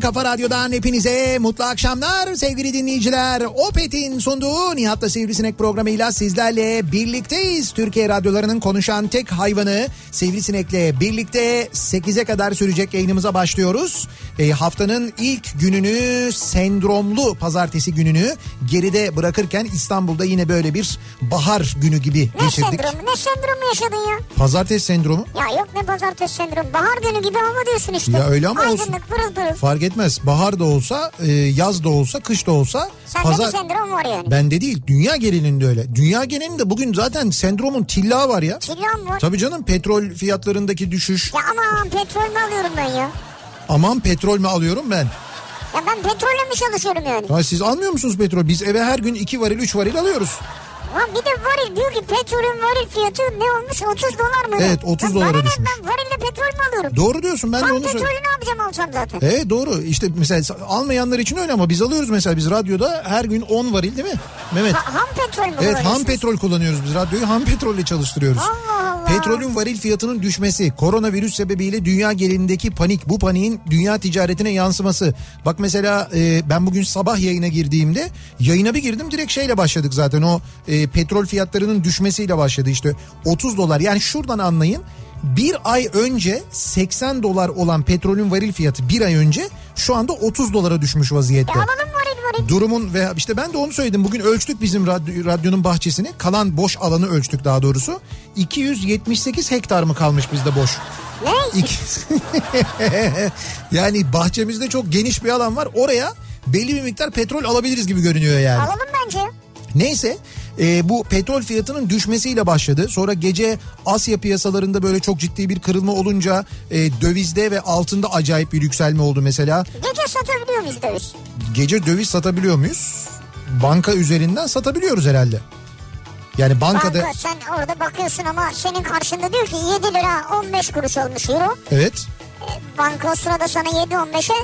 kafa radyodan hepinize mutlu akşamlar sevgili dinleyiciler. Opet'in sunduğu Nihat'la Sivrisinek programıyla sizlerle birlikteyiz. Türkiye radyolarının konuşan tek hayvanı Sivrisinek'le birlikte 8'e kadar sürecek yayınımıza başlıyoruz. E, haftanın ilk gününü sendromlu pazartesi gününü geride bırakırken İstanbul'da yine böyle bir bahar günü gibi Ne geçirdik. sendromu? Ne sendromu yaşadın ya? Pazartesi sendromu. Ya yok ne pazartesi sendromu. Bahar günü gibi hava diyorsun işte. Ya öyle ama olsun. Aydınlık pırıl pırıl. Fark etmez. Bahar da olsa, e, yaz da olsa, kış da olsa. Sende bir sendrom var yani. Bende değil. Dünya genelinde öyle. Dünya genelinde bugün zaten sendromun tilla var ya. Çillam var. Tabii canım petrol fiyatlarındaki düşüş. Ya aman petrol mü alıyorum ben ya? Aman petrol mü alıyorum ben? Ya ben petrolle mi çalışıyorum yani? Ha, siz almıyor musunuz petrol? Biz eve her gün 2 varil 3 varil alıyoruz. Ha bir de varil diyor ki petrolün varil fiyatı ne olmuş 30 dolar mı? Evet, 30 Ya dolara bana düşmüş. Ben varille petrol mü alıyorum? Doğru diyorsun ben de Ham onu petrolü söylüyorum. ne yapacağım alsam zaten? Evet doğru. İşte mesela almayanlar için öyle ama biz alıyoruz mesela biz radyoda her gün 10 varil değil mi? Mehmet. Ha, ham petrol mü Evet ham petrol kullanıyoruz biz radyoyu ham petrolle çalıştırıyoruz. Allah Allah. Petrolün varil fiyatının düşmesi, koronavirüs sebebiyle dünya genelindeki panik, bu paniğin dünya ticaretine yansıması. Bak mesela e, ben bugün sabah yayına girdiğimde yayına bir girdim direkt şeyle başladık zaten o e, petrol fiyatlarının düşmesiyle başladı işte 30 dolar yani şuradan anlayın. Bir ay önce 80 dolar olan petrolün varil fiyatı bir ay önce şu anda 30 dolara düşmüş vaziyette. E alalım varil varil. Durumun ve işte ben de onu söyledim. Bugün ölçtük bizim radyo, radyonun bahçesini. Kalan boş alanı ölçtük daha doğrusu. 278 hektar mı kalmış bizde boş? Ne? İki... yani bahçemizde çok geniş bir alan var. Oraya belli bir miktar petrol alabiliriz gibi görünüyor yani. Alalım bence. Neyse e, bu petrol fiyatının düşmesiyle başladı. Sonra gece Asya piyasalarında böyle çok ciddi bir kırılma olunca e, dövizde ve altında acayip bir yükselme oldu mesela. Gece satabiliyor muyuz döviz? Gece döviz satabiliyor muyuz? Banka üzerinden satabiliyoruz herhalde. Yani bankada Banka sen orada bakıyorsun ama senin karşında diyor ki 7 lira 15 kuruş olmuş euro. evet Banka o sırada sana 7-15'e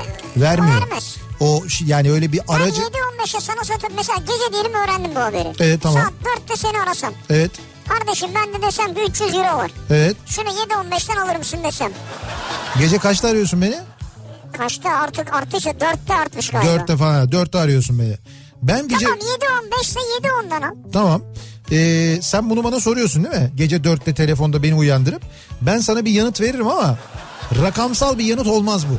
vermiyor. vermez. O yani öyle bir Ben aracı 7-15'e sana satıp mesela gece diyelim öğrendim bu haberi. Evet, tamam. Saat 4'te seni arasam. evet Kardeşim bende desem bir 300 euro var. evet Şunu 7-15'ten alır mısın desem. gece kaçta arıyorsun beni? Kaçta artık arttıysa 4'te artmış galiba. Dörtte falan ha, dörtte arıyorsun beni. Ben gece Tamam 7-15 ise 7-10'dan al. tamam. Ee, sen bunu bana soruyorsun değil mi? Gece dörtte telefonda beni uyandırıp ben sana bir yanıt veririm ama rakamsal bir yanıt olmaz bu.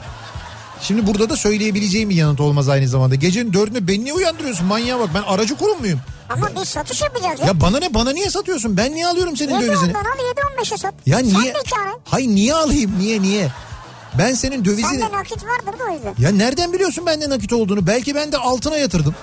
Şimdi burada da söyleyebileceğim bir yanıt olmaz aynı zamanda. Gecenin dördünde beni niye uyandırıyorsun manyağa bak ben aracı kurum muyum? Ama biz satış yapacağız ya. Ya bana ne bana niye satıyorsun? Ben niye alıyorum senin dövizini? 7-10'dan al 7-15'e sat. Ya Sen niye? Hayır niye alayım? Niye niye? Ben senin dövizini... Sende nakit vardır da o yüzden. Ya nereden biliyorsun bende nakit olduğunu? Belki ben de altına yatırdım.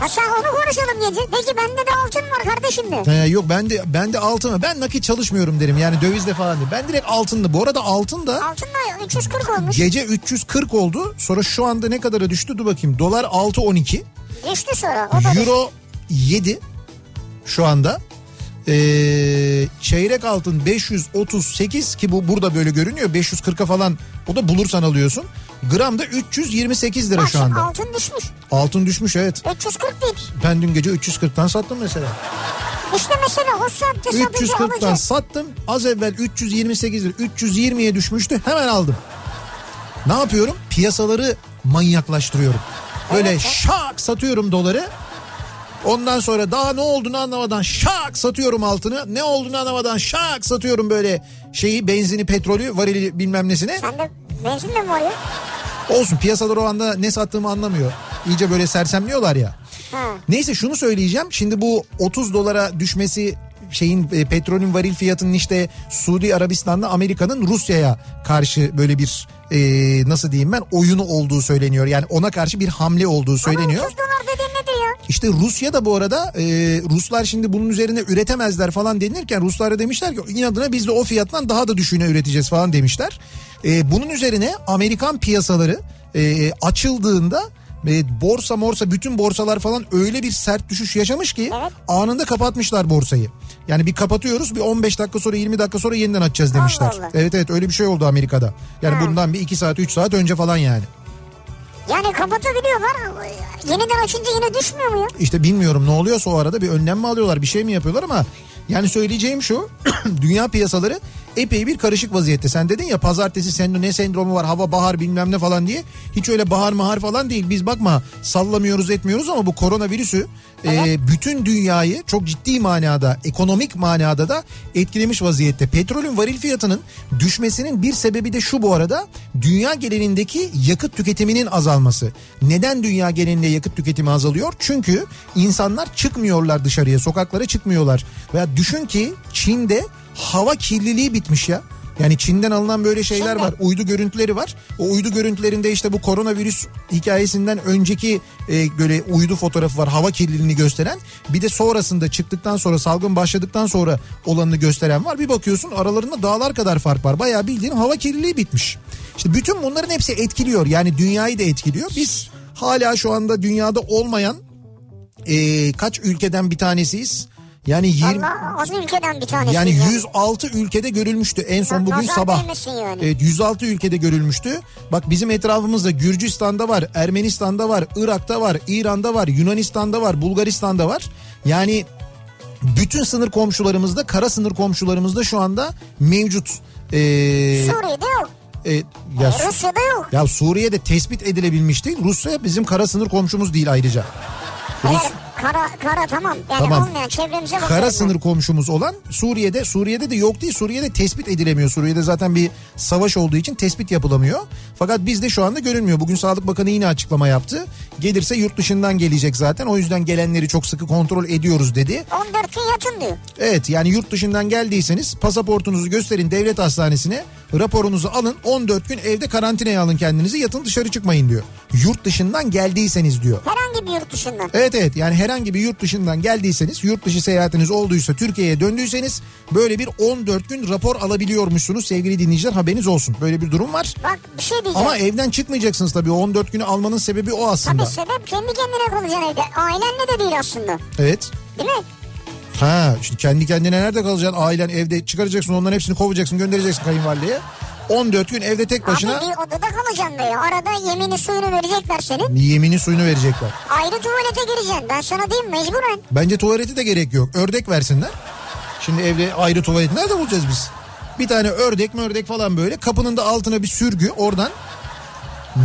Ha sen onu konuşalım gece. Peki bende de altın var kardeşim de. He, yok ben de ben de ben nakit çalışmıyorum derim yani dövizle falan değil. Ben direkt altınlı. Bu arada altın da Altın da 340 olmuş. gece 340 oldu. Sonra şu anda ne kadara düştü? Dur bakayım. Dolar 6.12. Düştü sonra. O da Euro 7 şu anda. Ee, çeyrek altın 538 ki bu burada böyle görünüyor 540'a falan o da bulursan alıyorsun. Gram da 328 lira Bak şu anda. altın düşmüş. Altın düşmüş evet. 340 değil. Ben dün gece 340'tan sattım mesela. İşte mesela o saatte satınca 340'tan alacak. sattım. Az evvel 328 lira 320'ye düşmüştü. Hemen aldım. Ne yapıyorum? Piyasaları manyaklaştırıyorum. Böyle Evet. şak satıyorum doları. Ondan sonra daha ne olduğunu anlamadan şak satıyorum altını. Ne olduğunu anlamadan şak satıyorum böyle şeyi benzini petrolü varili bilmem nesini. Sen de benzin de mi var ya? Olsun piyasalar o anda ne sattığımı anlamıyor. İyice böyle sersemliyorlar ya. Ha. Neyse şunu söyleyeceğim. Şimdi bu 30 dolara düşmesi şeyin e, petrolün varil fiyatının işte Suudi Arabistan'da Amerika'nın Rusya'ya karşı böyle bir e, nasıl diyeyim ben oyunu olduğu söyleniyor. Yani ona karşı bir hamle olduğu söyleniyor. Ama 30 dolar? İşte Rusya da bu arada e, Ruslar şimdi bunun üzerine üretemezler falan denirken Ruslara demişler ki inadına biz de o fiyattan daha da düşüğüne üreteceğiz falan demişler. E, bunun üzerine Amerikan piyasaları e, açıldığında e, borsa morsa bütün borsalar falan öyle bir sert düşüş yaşamış ki Evet. anında kapatmışlar borsayı. Yani bir kapatıyoruz bir 15 dakika sonra 20 dakika sonra yeniden açacağız demişler. Allah. Evet evet öyle bir şey oldu Amerika'da. Yani Ha. bundan bir 2 saat 3 saat önce falan yani. Yani kapatabiliyorlar. Yeniden açınca yine düşmüyor mu ya? İşte bilmiyorum ne oluyorsa o arada bir önlem mi alıyorlar bir şey mi yapıyorlar ama yani söyleyeceğim şu dünya piyasaları epey bir karışık vaziyette. Sen dedin ya pazartesi sendro ne sendromu var hava bahar bilmem ne falan diye. Hiç öyle bahar mahar falan değil. Biz bakma sallamıyoruz etmiyoruz ama bu koronavirüsü e, bütün dünyayı çok ciddi manada ekonomik manada da etkilemiş vaziyette. Petrolün varil fiyatının düşmesinin bir sebebi de şu bu arada dünya genelindeki yakıt tüketiminin azalması. Neden dünya genelinde yakıt tüketimi azalıyor? Çünkü insanlar çıkmıyorlar dışarıya sokaklara çıkmıyorlar. Veya düşün ki Çin'de hava kirliliği bitmiş ya. Yani Çin'den alınan böyle şeyler Çin'de. var. Uydu görüntüleri var. O uydu görüntülerinde işte bu koronavirüs hikayesinden önceki e, böyle uydu fotoğrafı var. Hava kirliliğini gösteren. Bir de sonrasında çıktıktan sonra salgın başladıktan sonra olanını gösteren var. Bir bakıyorsun aralarında dağlar kadar fark var. Bayağı bildiğin hava kirliliği bitmiş. İşte bütün bunların hepsi etkiliyor. Yani dünyayı da etkiliyor. Biz hala şu anda dünyada olmayan e, kaç ülkeden bir tanesiyiz? Yani 20 Allah az ülkeden bir tanesi. yani 106 ülkede görülmüştü en son bugün Nazar sabah. yani. Evet 106 ülkede görülmüştü. Bak bizim etrafımızda Gürcistan'da var, Ermenistan'da var, Irak'ta var, İran'da var, Yunanistan'da var, Bulgaristan'da var. Yani bütün sınır komşularımızda, kara sınır komşularımızda şu anda mevcut. Ee, Suriye'de yok. e, ya, Rusya'da yok. ya Suriye'de tespit edilebilmiş değil. Rusya bizim kara sınır komşumuz değil ayrıca. Rus, Eğer kara, kara tamam. Yani Tamam. olmayan çevremize bakıyorum. kara sınır komşumuz olan Suriye'de Suriye'de de yok değil. Suriye'de tespit edilemiyor. Suriye'de zaten bir savaş olduğu için tespit yapılamıyor. Fakat bizde şu anda görünmüyor. Bugün Sağlık Bakanı yine açıklama yaptı. Gelirse yurt dışından gelecek zaten. O yüzden gelenleri çok sıkı kontrol ediyoruz dedi. 14 gün yatın diyor. Evet yani yurt dışından geldiyseniz pasaportunuzu gösterin devlet hastanesine. Raporunuzu alın 14 gün evde karantinaya alın kendinizi yatın dışarı çıkmayın diyor. Yurt dışından geldiyseniz diyor. Herhangi bir yurt dışından. Evet evet yani herhangi bir yurt dışından geldiyseniz yurt dışı seyahatiniz olduysa Türkiye'ye döndüyseniz böyle bir 14 gün rapor alabiliyormuşsunuz sevgili dinleyiciler haberiniz olsun. Böyle bir durum var. Bak bir şey diyeceğim. Ama evden çıkmayacaksınız tabii o 14 günü almanın sebebi o aslında. Tabii sebep kendi kendine kalacaksın evde. Ailenle de değil aslında. Evet. Değil mi? Ha işte kendi kendine nerede kalacaksın ailen evde çıkaracaksın onların hepsini kovacaksın göndereceksin kayınvalideye. 14 gün evde tek başına Abi bir odada kalacaksın böyle. Arada yemini suyunu verecekler senin. yemini suyunu verecekler. Ayrı tuvalete gireceksin. Ben sana diyeyim mecburen. Bence tuvaleti de gerek yok. Ördek versinler. Şimdi evde ayrı tuvalet nerede bulacağız biz? Bir tane ördek mi ördek falan böyle. Kapının da altına bir sürgü oradan.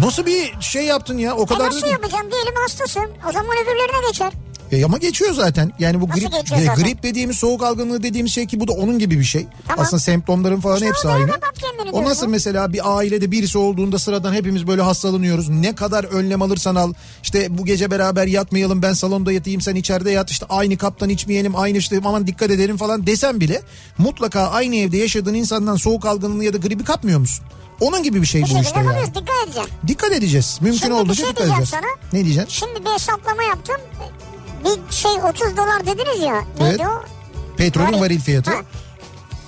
Nasıl bir şey yaptın ya? O E kadar da nasıl yapacağım? Diyelim hastasın. O zaman öbürlerine geçer. E ama geçiyor zaten. Yani bu Nasıl grip e, zaten? grip dediğimiz soğuk algınlığı dediğimiz şey ki bu da onun gibi bir şey. Tamam. Aslında semptomların falan İşte hepsi aynı. O diyorum nasıl ya. mesela bir ailede birisi olduğunda sıradan hepimiz böyle hastalanıyoruz. Ne kadar önlem alırsan al. İşte bu gece beraber yatmayalım ben salonda yatayım sen içeride yat. İşte aynı kaptan içmeyelim aynı işte aman dikkat edelim falan desem bile mutlaka aynı evde yaşadığın insandan soğuk algınlığı ya da gribi kapmıyor musun? Onun gibi bir şey Bir bu şekilde işte ya. kalıyoruz. Dikkat edeceksin. Dikkat edeceğiz. Mümkün Şimdi olduğunca şey dikkat edeceğiz. sana. Ne diyeceksin? Şimdi bir hesaplama yaptım. Bir şey 30 dolar dediniz ya. Neydi Evet. o? Petrolün Varil. varil fiyatı. Ha.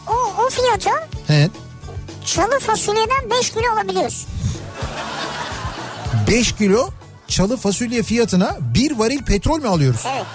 O, o fiyata Evet. çalı fasulyeden 5 kilo alabiliyoruz. 5 kilo çalı fasulye fiyatına bir varil petrol mü alıyoruz? Evet.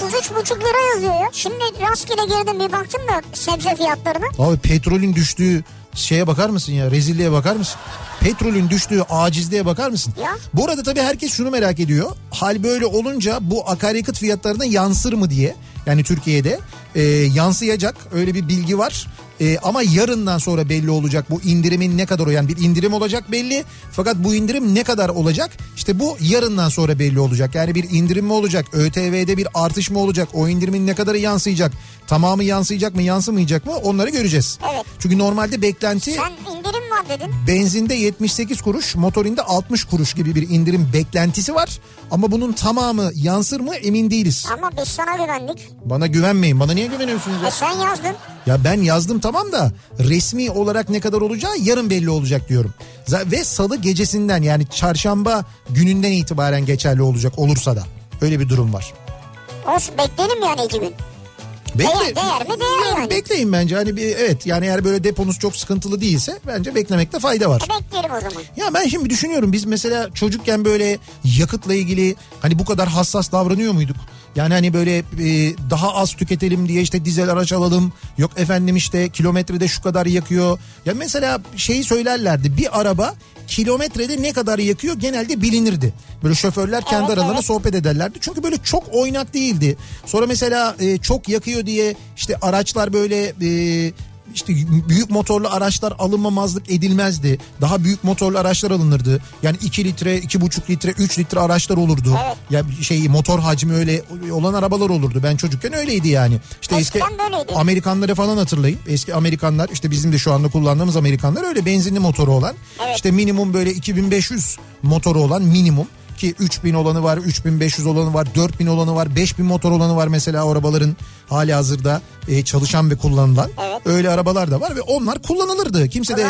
33,5 lira yazıyor ya. Şimdi rastgele girdim bir baktım da sebze fiyatlarına. Abi petrolün düştüğü şeye bakar mısın ya? Rezilliğe bakar mısın? Petrolün düştüğü acizliğe bakar mısın? Ya. Bu arada tabii herkes şunu merak ediyor. Hal böyle olunca bu akaryakıt fiyatlarına yansır mı diye. Yani Türkiye'de e, yansıyacak öyle bir bilgi var. E, ama yarından sonra belli olacak bu indirimin ne kadar yani bir indirim olacak belli. Fakat bu indirim ne kadar olacak? İşte bu yarından sonra belli olacak. Yani bir indirim mi olacak? ÖTV'de bir artış mı olacak? O indirimin ne kadarı yansıyacak? Tamamı yansıyacak mı yansımayacak mı? Onları göreceğiz. Evet. Çünkü normalde beklenti Sen indirim var dedin. benzinde 78 kuruş, motorinde 60 kuruş gibi bir indirim beklentisi var. Ama bunun tamamı yansır mı emin değiliz. Ama biz sana güvendik. Bana güvenmeyin. Bana niye güveniyorsunuz ya? E sen yazdın. Ya ben yazdım tamam da resmi olarak ne kadar olacağı yarın belli olacak diyorum. Ve salı gecesinden yani çarşamba gününden itibaren geçerli olacak olursa da. Öyle bir durum var. Olsun bekleyelim yani iki. Değer- değer mi? Değer yani. Bekleyin bence hani bir evet yani eğer böyle deponuz çok sıkıntılı değilse bence beklemekte fayda var. E bekleyelim o zaman. Ya ben şimdi düşünüyorum biz mesela çocukken böyle yakıtla ilgili hani bu kadar hassas davranıyor muyduk? Yani hani böyle e, daha az tüketelim diye işte dizel araç alalım. Yok efendim işte kilometrede şu kadar yakıyor. Ya mesela şeyi söylerlerdi bir araba kilometrede ne kadar yakıyor genelde bilinirdi. Böyle şoförler kendi Evet, aralarında evet. sohbet ederlerdi. Çünkü böyle çok oynak değildi. Sonra mesela e, çok yakıyor diye işte araçlar böyle e, işte büyük motorlu araçlar alınmamazlık edilmezdi. Daha büyük motorlu araçlar alınırdı. Yani 2 litre, 2,5 litre, 3 litre araçlar olurdu. Evet. Ya şey motor hacmi öyle olan arabalar olurdu. Ben çocukken öyleydi yani. İşte eski Eskiden böyleydi. Amerikanları falan hatırlayın. Eski Amerikanlar işte bizim de şu anda kullandığımız Amerikanlar öyle benzinli motoru olan. Evet. işte minimum böyle 2500 motoru olan minimum ki 3000 olanı var, 3500 olanı var, 4000 olanı var, 5000 motor olanı var mesela arabaların hali hazırda e, çalışan ve kullanılan. Evet. Öyle arabalar da var ve onlar kullanılırdı. Kimse de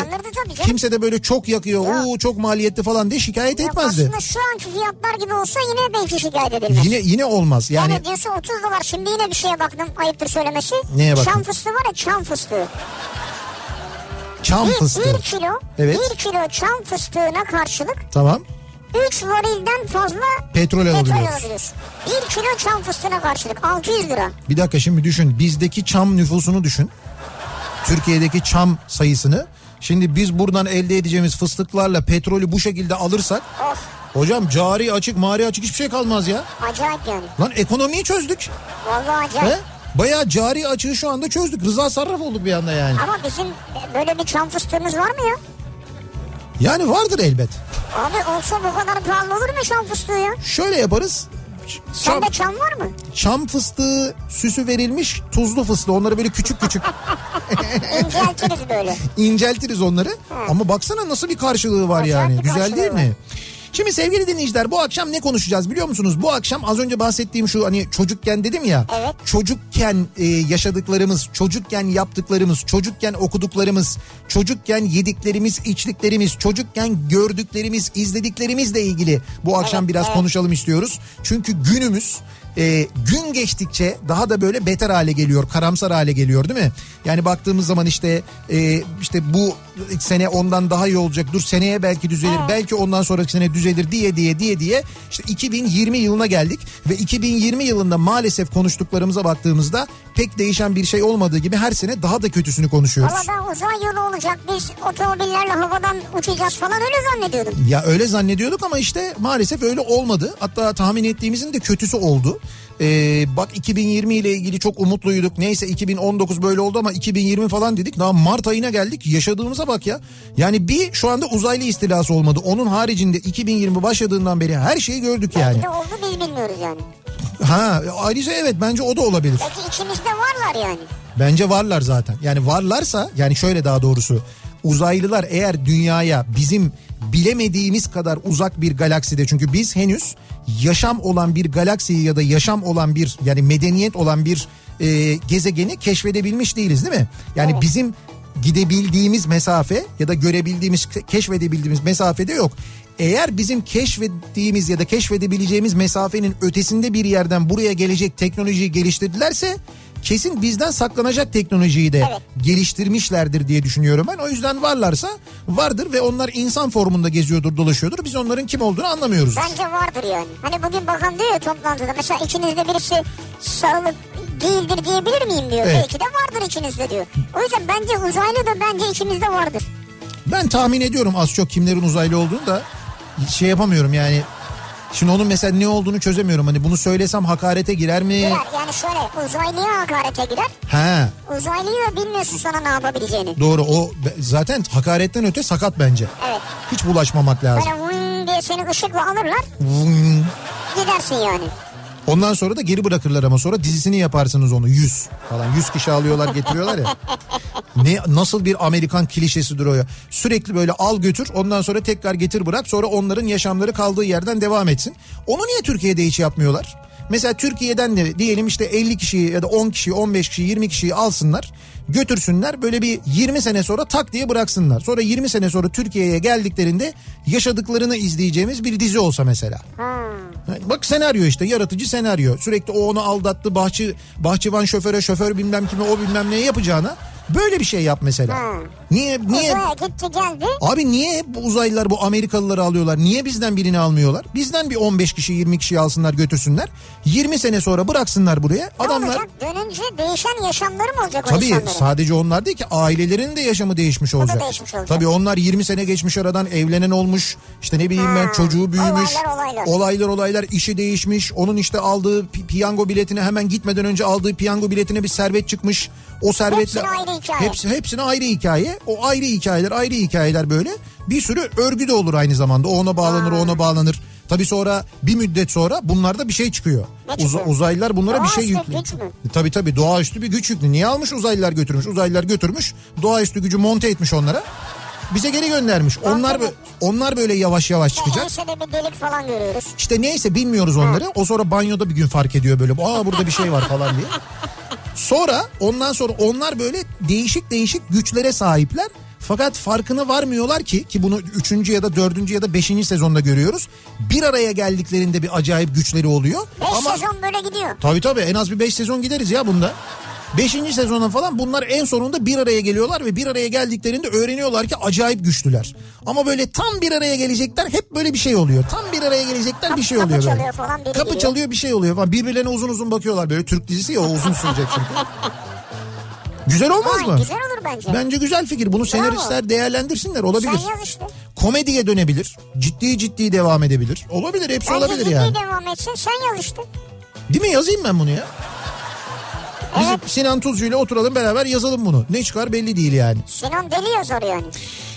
kimse de böyle çok yakıyor, Yok. oo çok maliyetli falan diye şikayet Yok, etmezdi. aslında şu anki fiyatlar gibi olsa yine belki şikayet edilmez. Yine yine olmaz. Yani Yani diyorsun 30 dolar şimdi yine bir şeye baktım ayıptır söylemesi. Neye baktın? Çam fıstığı var ya çam fıstığı. çam Bir, fıstığı. bir kilo, Evet. bir kilo çam fıstığına karşılık Tamam. 3 varilden fazla Petrol petrol alabiliyoruz. alabiliyorsun. 1 kilo çam fıstığına karşılık 600 lira. Bir dakika şimdi düşün. Bizdeki çam nüfusunu düşün. Türkiye'deki çam sayısını. Şimdi biz buradan elde edeceğimiz fıstıklarla petrolü bu şekilde alırsak Of hocam cari açık mari açık hiçbir şey kalmaz ya. acayip yani. Lan ekonomiyi çözdük. Vallahi acayip. He? Bayağı cari açığı şu anda çözdük. Rıza sarraf olduk bir anda yani. Ama bizim böyle bir çam fıstığımız var mı ya? Yani vardır elbet. Abi olsa bu kadar pahalı olur mu çam fıstığı ya? Şöyle yaparız. Çam, Sende çam var mı? çam fıstığı süsü verilmiş tuzlu fıstığı. Onları böyle küçük küçük İnceltiriz böyle. inceltiriz onları. Ama baksana nasıl bir karşılığı var Acayip yani. Güzel değil var. Şimdi sevgili dinleyiciler bu akşam ne konuşacağız biliyor musunuz? Bu akşam az önce bahsettiğim şu hani çocukken dedim ya. Evet. Çocukken e, yaşadıklarımız, çocukken yaptıklarımız, çocukken okuduklarımız, çocukken yediklerimiz, içtiklerimiz, çocukken gördüklerimiz, izlediklerimizle ilgili bu akşam Evet, biraz evet. konuşalım istiyoruz. Çünkü günümüz e, gün geçtikçe daha da böyle beter hale geliyor, karamsar hale geliyor değil mi? Yani baktığımız zaman işte e, işte bu sene ondan daha iyi olacak. Dur seneye belki düzelir. Belki ondan sonraki sene düzelir diye diye diye diye işte 2020 yılına geldik ve 2020 yılında maalesef konuştuklarımıza baktığımızda pek değişen bir şey olmadığı gibi her sene daha da kötüsünü konuşuyoruz. Valla ben uzay yolu olacak biz otomobillerle havadan uçacağız falan öyle zannediyordum. Ya öyle zannediyorduk ama işte maalesef öyle olmadı. Hatta tahmin ettiğimizin de kötüsü oldu. Ee, bak 2020 ile ilgili çok umutluyduk. Neyse 2019 böyle oldu ama 2020 falan dedik. Daha Mart ayına geldik. Yaşadığımıza bak ya. Yani bir şu anda uzaylı istilası olmadı. Onun haricinde 2020 başladığından beri her şeyi gördük yani. Bir de oldu biz bilmiyoruz yani. Ha ayrıca evet bence o da olabilir. Belki içimizde varlar yani. Bence varlar zaten. Yani varlarsa yani şöyle daha doğrusu uzaylılar eğer dünyaya bizim bilemediğimiz kadar uzak bir galakside çünkü biz henüz yaşam olan bir galaksiyi ya da yaşam olan bir yani medeniyet olan bir e, gezegeni keşfedebilmiş değiliz değil mi? Yani bizim gidebildiğimiz mesafe ya da görebildiğimiz, keşfedebildiğimiz mesafede yok. Eğer bizim keşfettiğimiz ya da keşfedebileceğimiz mesafenin ötesinde bir yerden buraya gelecek teknolojiyi geliştirdilerse kesin bizden saklanacak teknolojiyi de Evet. geliştirmişlerdir diye düşünüyorum ben. O yüzden varlarsa vardır ve onlar insan formunda geziyordur, dolaşıyordur. Biz onların kim olduğunu anlamıyoruz. Bence vardır yani. Hani bugün bakan diyor ya toplantıda mesela içinizde birisi sağlık değildir diyebilir miyim diyor. Evet. Belki de vardır içinizde diyor. O yüzden bence uzaylı da bence içimizde vardır. Ben tahmin ediyorum az çok kimlerin uzaylı olduğunu da şey yapamıyorum yani. Şimdi onun mesela ne olduğunu çözemiyorum. Hani bunu söylesem hakarete girer mi? Girer yani şöyle uzaylıya hakarete girer. He Uzaylıyı da bilmiyorsun sana ne yapabileceğini. doğru o zaten hakaretten öte sakat bence. Evet. Hiç bulaşmamak lazım. Böyle vın diye seni ışıkla alırlar Vın. gidersin yani. Ondan sonra da geri bırakırlar ama sonra dizisini yaparsınız onu 100 falan 100 kişi alıyorlar getiriyorlar ya. Ne nasıl bir Amerikan klişesidir o ya. Sürekli böyle al götür ondan sonra tekrar getir bırak sonra onların yaşamları kaldığı yerden devam etsin. Onu niye Türkiye'de hiç yapmıyorlar? Mesela Türkiye'den de diyelim işte 50 kişiyi ya da 10 kişiyi 15 kişiyi 20 kişiyi alsınlar götürsünler böyle bir 20 sene sonra tak diye bıraksınlar. Sonra 20 sene sonra Türkiye'ye geldiklerinde yaşadıklarını izleyeceğimiz bir dizi olsa mesela. Bak senaryo işte yaratıcı senaryo. Sürekli o onu aldattı bahçı bahçıvan şoföre şoför bilmem kime o bilmem neye yapacağına böyle bir şey yap mesela. Niye niye Uzaya gitti geldi. Abi niye bu uzaylılar bu Amerikalıları alıyorlar? Niye bizden birini almıyorlar? Bizden bir 15 kişi 20 kişi alsınlar götürsünler. 20 sene sonra bıraksınlar buraya. Ne Adamlar olacak? Dönünce değişen yaşamları mı olacak Tabii insanların? sadece onlar değil ki ailelerin de yaşamı değişmiş olacak. değişmiş olacak. Tabii onlar 20 sene geçmiş aradan evlenen olmuş. İşte ne bileyim ben Ha, çocuğu büyümüş. olaylar, olaylar. Olaylar olaylar işi değişmiş. Onun işte aldığı pi- piyango biletine hemen gitmeden önce aldığı piyango biletine bir servet çıkmış. O servetle hikaye. Hepsi, hepsine ayrı hikaye. O ayrı hikayeler ayrı hikayeler böyle. Bir sürü örgü de olur aynı zamanda. O ona bağlanır o ona bağlanır. Tabii sonra bir müddet sonra bunlarda bir şey çıkıyor. Çıkıyor? uzaylılar bunlara bir şey Doğaüstü yüklüyor. güç mü? Tabii tabii doğaüstü bir güç yüklü. Niye almış uzaylılar götürmüş? Uzaylılar götürmüş. Doğaüstü gücü monte etmiş onlara. Bize geri göndermiş. Onlar bö- onlar böyle yavaş yavaş çıkacak. Ensede bir delik falan görüyoruz. İşte neyse bilmiyoruz onları. O sonra banyoda bir gün fark ediyor böyle. Aa burada bir şey var falan diye. Sonra ondan sonra onlar böyle değişik değişik güçlere sahipler. Fakat farkına varmıyorlar ki ki bunu 3. ya da 4. ya da 5. sezonda görüyoruz. Bir araya geldiklerinde bir acayip güçleri oluyor. Beş Ama sezon böyle gidiyor. Tabii tabii en az bir 5 sezon gideriz ya bunda. 5. sezona falan bunlar en sonunda bir araya geliyorlar ve bir araya geldiklerinde öğreniyorlar ki acayip güçlüler. Ama böyle tam bir araya gelecekler hep böyle bir şey oluyor. Tam bir araya gelecekler bir şey kapı oluyor böyle. çalıyor falan, biri kapı giriyor. çalıyor bir şey oluyor falan. Birbirlerine uzun uzun bakıyorlar böyle Türk dizisi ya o uzun sürecek çünkü. Güzel olmaz Vay, mı? güzel olur bence. Bence güzel fikir. Bunu senaristler değerlendirsinler olabilir. Sen yaz işte. Komediye dönebilir. Ciddi ciddi devam edebilir. Olabilir hepsi Bence olabilir ciddi yani. devam etsin sen yaz işte. Değil mi yazayım ben bunu ya? Bizim Evet. Sinan Tuzcu ile oturalım beraber yazalım bunu. Ne çıkar belli değil yani. Sinan deli yazar yani.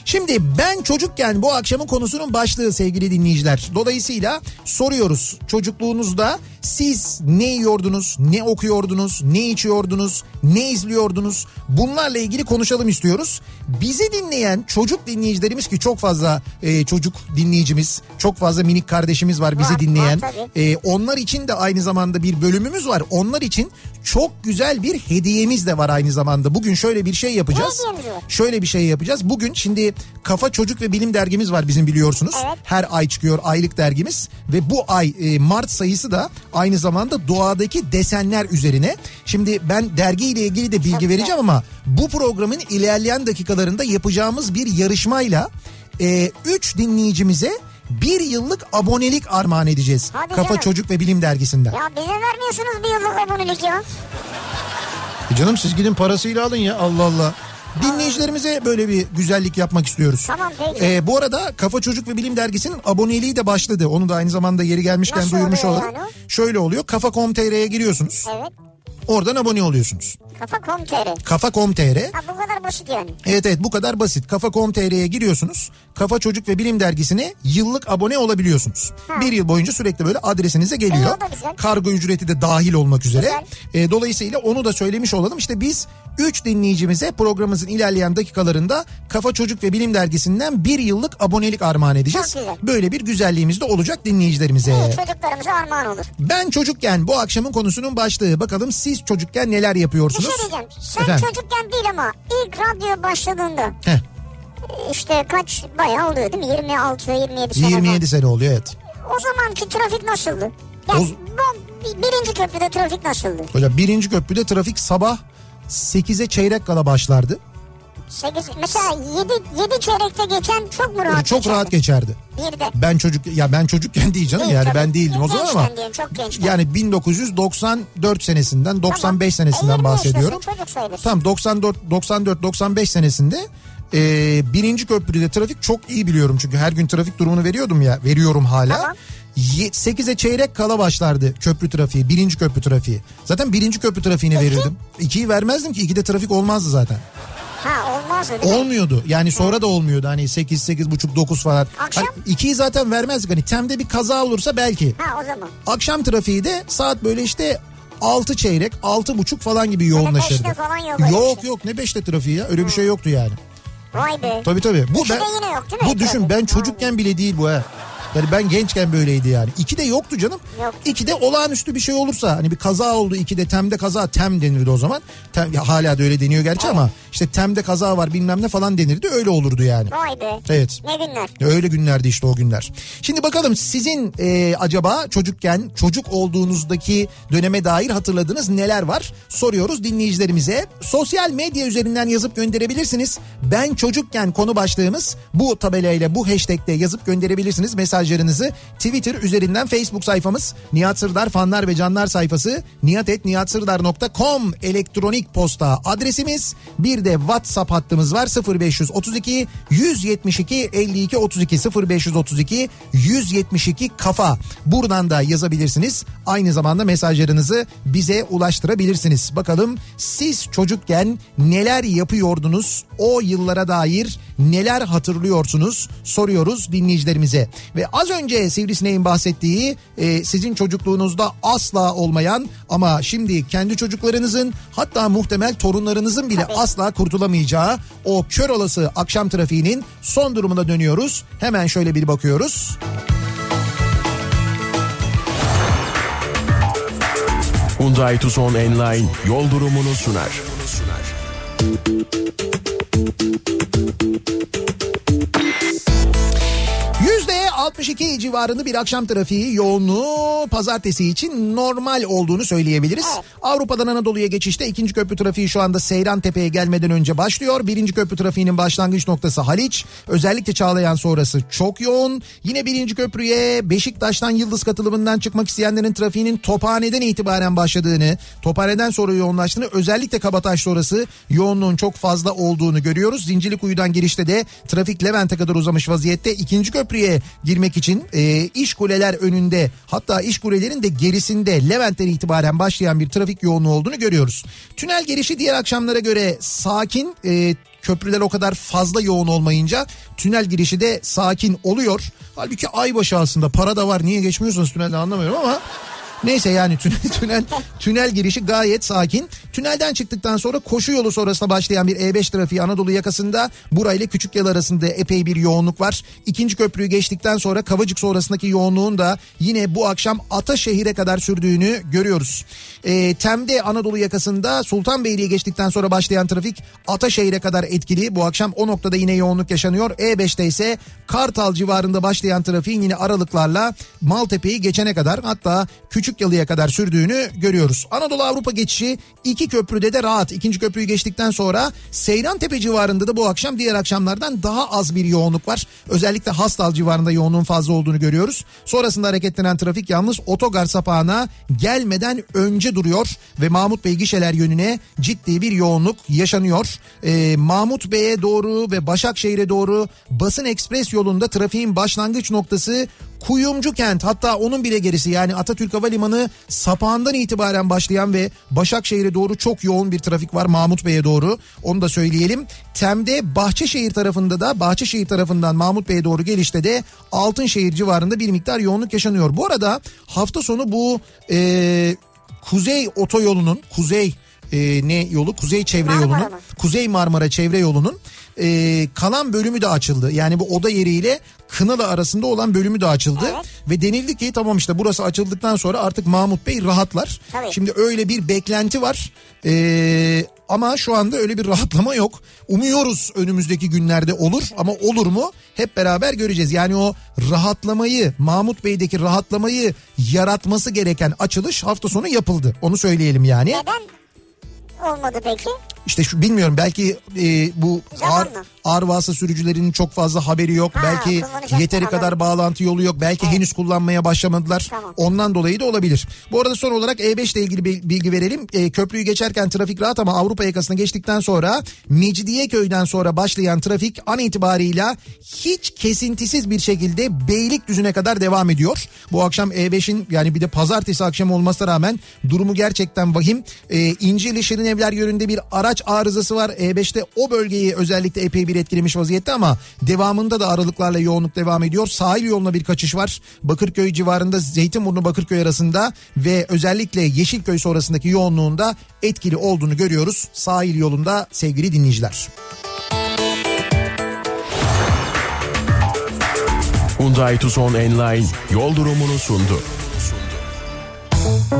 Şimdi ben çocukken bu akşamın konusunun başlığı sevgili dinleyiciler. Dolayısıyla soruyoruz çocukluğunuzda siz ne yiyordunuz, ne okuyordunuz, ne içiyordunuz, ne izliyordunuz? Bunlarla ilgili konuşalım istiyoruz. Bizi dinleyen çocuk dinleyicilerimiz ki çok fazla e, çocuk dinleyicimiz, çok fazla minik kardeşimiz var bizi Var, dinleyen. var. E, onlar için de aynı zamanda bir bölümümüz var. Onlar için çok güzel bir hediyemiz de var aynı zamanda. Bugün şöyle bir şey yapacağız. Şöyle bir şey yapacağız. Bugün şimdi Kafa Çocuk ve Bilim dergimiz var bizim biliyorsunuz. Evet. Her ay çıkıyor aylık dergimiz ve bu ay e, Mart sayısı da aynı zamanda doğadaki desenler üzerine. Şimdi ben dergiyle ilgili de bilgi Çok vereceğim ama bu programın ilerleyen dakikalarında yapacağımız bir yarışmayla 3 dinleyicimize bir yıllık abonelik armağan edeceğiz. Hadi Kafa canım. Çocuk ve Bilim dergisinden. Ya bize vermiyorsunuz bir yıllık abonelik ya. E canım siz gidin parasıyla alın ya Allah Allah. Dinleyicilerimize böyle bir güzellik yapmak istiyoruz. Tamam, peki. Ee, bu arada Kafa Çocuk ve Bilim Dergisi'nin aboneliği de başladı. Onu da aynı zamanda yeri gelmişken Nasıl duyurmuş olalım. yani Şöyle oluyor kafa.com.tr'ye giriyorsunuz. Evet. Oradan abone oluyorsunuz. Kafa kom.tr. Kafa.com.tr Ha bu kadar basit yani. Evet evet bu kadar basit. Kafa.com.tr'ye giriyorsunuz. Kafa Çocuk ve Bilim Dergisi'ne yıllık abone olabiliyorsunuz. Bir yıl boyunca sürekli böyle adresinize geliyor. Güzel. Kargo ücreti de dahil olmak üzere. Güzel. E, dolayısıyla onu da söylemiş olalım. İşte biz 3 dinleyicimize programımızın ilerleyen dakikalarında Kafa Çocuk ve Bilim Dergisi'nden bir yıllık abonelik armağan edeceğiz. Böyle bir güzelliğimiz de olacak dinleyicilerimize. İyi çocuklarımıza armağan olur. Ben çocukken bu akşamın konusunun başlığı. Bakalım siz çocukken neler yapıyorsunuz? Bir şey diyeceğim. Sen Efendim? çocukken değil ama ilk radyo başladığında Heh, işte kaç bayağı oluyor değil mi? 26 27 sene 27 sene oluyor evet. falan. O zamanki trafik nasıldı? Yani O- birinci köprüde trafik nasıldı? Hocam birinci köprüde trafik sabah 8'e çeyrek kala başlardı. 8 mesela 7 7 çeyrekte geçen çok mu rahat çok geçerdi? rahat geçerdi. Bir de. Ben çocuk ya ben çocukken değil canım Değil yani tabii. ben değildim o zaman ama diyorum, çok yani 1994 senesinden 95 senesinden E, yirmi bahsediyorum. yaşındasın, Çocuk sayılırsın. Tam 94 94 95 senesinde e, birinci köprüde trafik çok iyi biliyorum çünkü her gün trafik durumunu veriyordum ya veriyorum hala. Tamam. 8'e çeyrek kala başlardı köprü trafiği birinci köprü trafiği. Zaten birinci köprü trafiğini verirdim. İkiyi vermezdim ki ikide trafik olmazdı zaten. Ha olmaz değil mi? Olmuyordu. Yani sonra da olmuyordu. Hani 8 8 buçuk 9 falan. Akşam? Hani ikiyi zaten vermezdik. Hani temde bir kaza olursa belki. Ha o zaman. Akşam trafiği de saat böyle işte 6 çeyrek, 6 buçuk falan gibi yoğunlaşırdı. beşte falan yok Yok şey. yok ne 5'te trafiği ya. Öyle bir şey yoktu yani. Vay be. Tabii tabii. Bu ben, yine yok değil mi? Bu düşün ben çocukken bile değil bu ha. Yani ben gençken böyleydi yani. İki de yoktu canım. Yok. İki de olağanüstü bir şey olursa hani bir kaza oldu iki de temde kaza tem denirdi o zaman. Tem, ya hala da öyle deniyor gerçi ama işte temde kaza var bilmem ne falan denirdi öyle olurdu yani. Vay be. Evet. Ne günler. Öyle günlerdi işte o günler. Şimdi bakalım sizin e, acaba çocukken çocuk olduğunuzdaki döneme dair hatırladığınız neler var? Soruyoruz dinleyicilerimize. Sosyal medya üzerinden yazıp gönderebilirsiniz. Ben çocukken konu başlığımız bu tabelayla bu hashtagle yazıp gönderebilirsiniz mesajlarınızı. Twitter üzerinden Facebook sayfamız Nihat Sırdar fanlar ve canlar sayfası nihatetnihatsırdar.com elektronik posta adresimiz. Bir de WhatsApp hattımız var 0532 172 52 32 0532 172 kafa. Buradan da yazabilirsiniz. Aynı zamanda mesajlarınızı bize ulaştırabilirsiniz. Bakalım siz çocukken neler yapıyordunuz? O yıllara dair neler hatırlıyorsunuz? Soruyoruz dinleyicilerimize. Ve az önce Sivrisineğin bahsettiği e, sizin çocukluğunuzda asla olmayan ama şimdi kendi çocuklarınızın hatta muhtemel torunlarınızın bile asla kurtulamayacağı o kör olası akşam trafiğinin son durumuna dönüyoruz. Hemen şöyle bir bakıyoruz. Hyundai Tucson Enline yol durumunu sunar. Yüzde 62 civarında bir akşam trafiği yoğunluğu pazartesi için normal olduğunu söyleyebiliriz. Avrupa'dan Anadolu'ya geçişte ikinci köprü trafiği şu anda Seyran Tepe'ye gelmeden önce başlıyor. Birinci köprü trafiğinin başlangıç noktası Haliç. Özellikle Çağlayan sonrası çok yoğun. Yine birinci köprüye Beşiktaş'tan Yıldız katılımından çıkmak isteyenlerin trafiğinin Tophane'den itibaren başladığını, Tophane'den sonra yoğunlaştığını özellikle Kabataş sonrası yoğunluğun çok fazla olduğunu görüyoruz. Zincirlikuyu'dan girişte de trafik Levent'e kadar uzamış vaziyette. İkinci köprüye girmek için e, iş kuleler önünde hatta iş kulelerin de gerisinde Levent'ten itibaren başlayan bir trafik yoğunluğu olduğunu görüyoruz. Tünel girişi diğer akşamlara göre sakin e, köprüler o kadar fazla yoğun olmayınca tünel girişi de sakin oluyor. Halbuki aybaşı aslında para da var niye geçmiyorsunuz tünelde anlamıyorum ama Neyse yani tünel, tünel, tünel girişi gayet sakin. Tünelden çıktıktan sonra koşu yolu sonrasında başlayan bir E5 trafiği Anadolu yakasında burayla Küçükyol arasında epey bir yoğunluk var. İkinci köprüyü geçtikten sonra Kavacık sonrasındaki yoğunluğun da yine bu akşam Ataşehir'e kadar sürdüğünü görüyoruz. E, Tem'de Anadolu yakasında Sultanbeyli'ye geçtikten sonra başlayan trafik Ataşehir'e kadar etkili. Bu akşam o noktada yine yoğunluk yaşanıyor. E5'te ise Kartal civarında başlayan trafiğin yine aralıklarla Maltepe'yi geçene kadar hatta Küçük Yalı'ya kadar sürdüğünü görüyoruz. Anadolu Avrupa geçişi iki köprüde de rahat. İkinci köprüyü geçtikten sonra Seyrantepe civarında da bu akşam diğer akşamlardan daha az bir yoğunluk var. Özellikle Hastal civarında yoğunluğun fazla olduğunu görüyoruz. Sonrasında hareketlenen trafik yalnız otogar sapağına gelmeden önce duruyor ve Mahmut Bey gişeler yönüne ciddi bir yoğunluk yaşanıyor. Ee, Mahmut Bey'e doğru ve Başakşehir'e doğru basın ekspres yolunda trafiğin başlangıç noktası Kuyumcu kent hatta onun bile gerisi yani Atatürk Havalimanı sapağından itibaren başlayan ve Başakşehir'e doğru çok yoğun bir trafik var Mahmut Bey'e doğru onu da söyleyelim. Tem'de Bahçeşehir tarafında da Bahçeşehir tarafından Mahmut Bey'e doğru gelişte de Altınşehir civarında bir miktar yoğunluk yaşanıyor. Bu arada hafta sonu bu e, Kuzey Otoyolu'nun Kuzey e, ne yolu Kuzey Çevre Marmara Yolu'nun mı? Kuzey Marmara Çevre Yolu'nun e, kalan bölümü de açıldı. Yani bu oda yeriyle Kınalı arasında olan bölümü de açıldı. Evet. Ve denildi ki tamam işte burası açıldıktan sonra artık Mahmut Bey rahatlar. Tabii. Şimdi öyle bir beklenti var. Ee, ama şu anda öyle bir rahatlama yok. Umuyoruz önümüzdeki günlerde olur ama olur mu hep beraber göreceğiz. Yani o rahatlamayı Mahmut Bey'deki rahatlamayı yaratması gereken açılış hafta sonu yapıldı. Onu söyleyelim yani. Neden olmadı peki? İşte şu bilmiyorum belki e, bu Zaman ağır, vasıta sürücülerinin çok fazla haberi yok. Ha, belki yeteri kadar bağlantı yolu yok. Belki henüz kullanmaya başlamadılar. Tamam. Ondan dolayı da olabilir. Bu arada son olarak E5 ile ilgili bir bilgi verelim. E, köprüyü geçerken trafik rahat ama Avrupa yakasına geçtikten sonra Mecidiyeköy'den sonra başlayan trafik an itibarıyla hiç kesintisiz bir şekilde Beylikdüzü'ne kadar devam ediyor. Bu akşam E5'in yani bir de pazartesi akşamı olmasına rağmen durumu gerçekten vahim. E, İncirli Şirinevler yönünde bir araç arızası var. E5'te o bölgeyi özellikle epey bir etkilemiş vaziyette ama devamında da aralıklarla yoğunluk devam ediyor. Sahil yoluna bir kaçış var. Bakırköy civarında Zeytinburnu Bakırköy arasında ve özellikle Yeşilköy sonrasındaki yoğunluğunda etkili olduğunu görüyoruz. Sahil yolunda sevgili dinleyiciler. Hyundai Tucson Enline yol durumunu sundu. Thank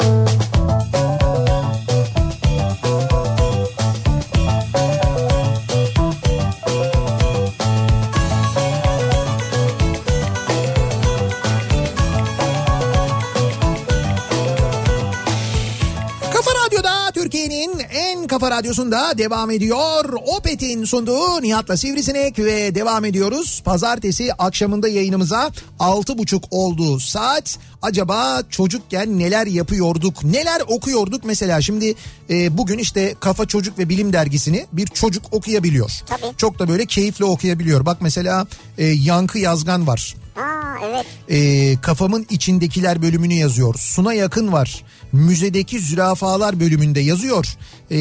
you. Kafa radyosunda devam ediyor. Opet'in sunduğu Nihat'la Sivrisinek ve devam ediyoruz. Pazartesi akşamında yayınımıza 6.30 oldu saat. Acaba çocukken neler yapıyorduk, neler okuyorduk mesela şimdi e, bugün işte Kafa Çocuk ve Bilim dergisini bir çocuk okuyabiliyor. Tabii. Çok da böyle keyifle okuyabiliyor. Bak mesela e, Yankı Yazgan var. Aa evet. E, kafamın içindekiler bölümünü yazıyor. Suna yakın var. Müzedeki zürafalar bölümünde yazıyor. E,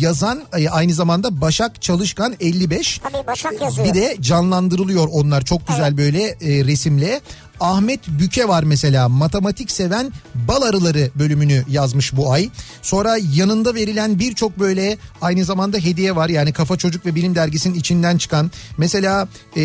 yazan e, aynı zamanda Başak Çalışkan 55. Tabii Başak yazıyor. Bir de canlandırılıyor onlar çok güzel böyle e, resimle. Ahmet Büke var mesela matematik seven bal arıları bölümünü yazmış bu ay. Sonra yanında verilen birçok böyle aynı zamanda hediye var. Yani Kafa Çocuk ve Bilim Dergisi'nin içinden çıkan. Mesela e,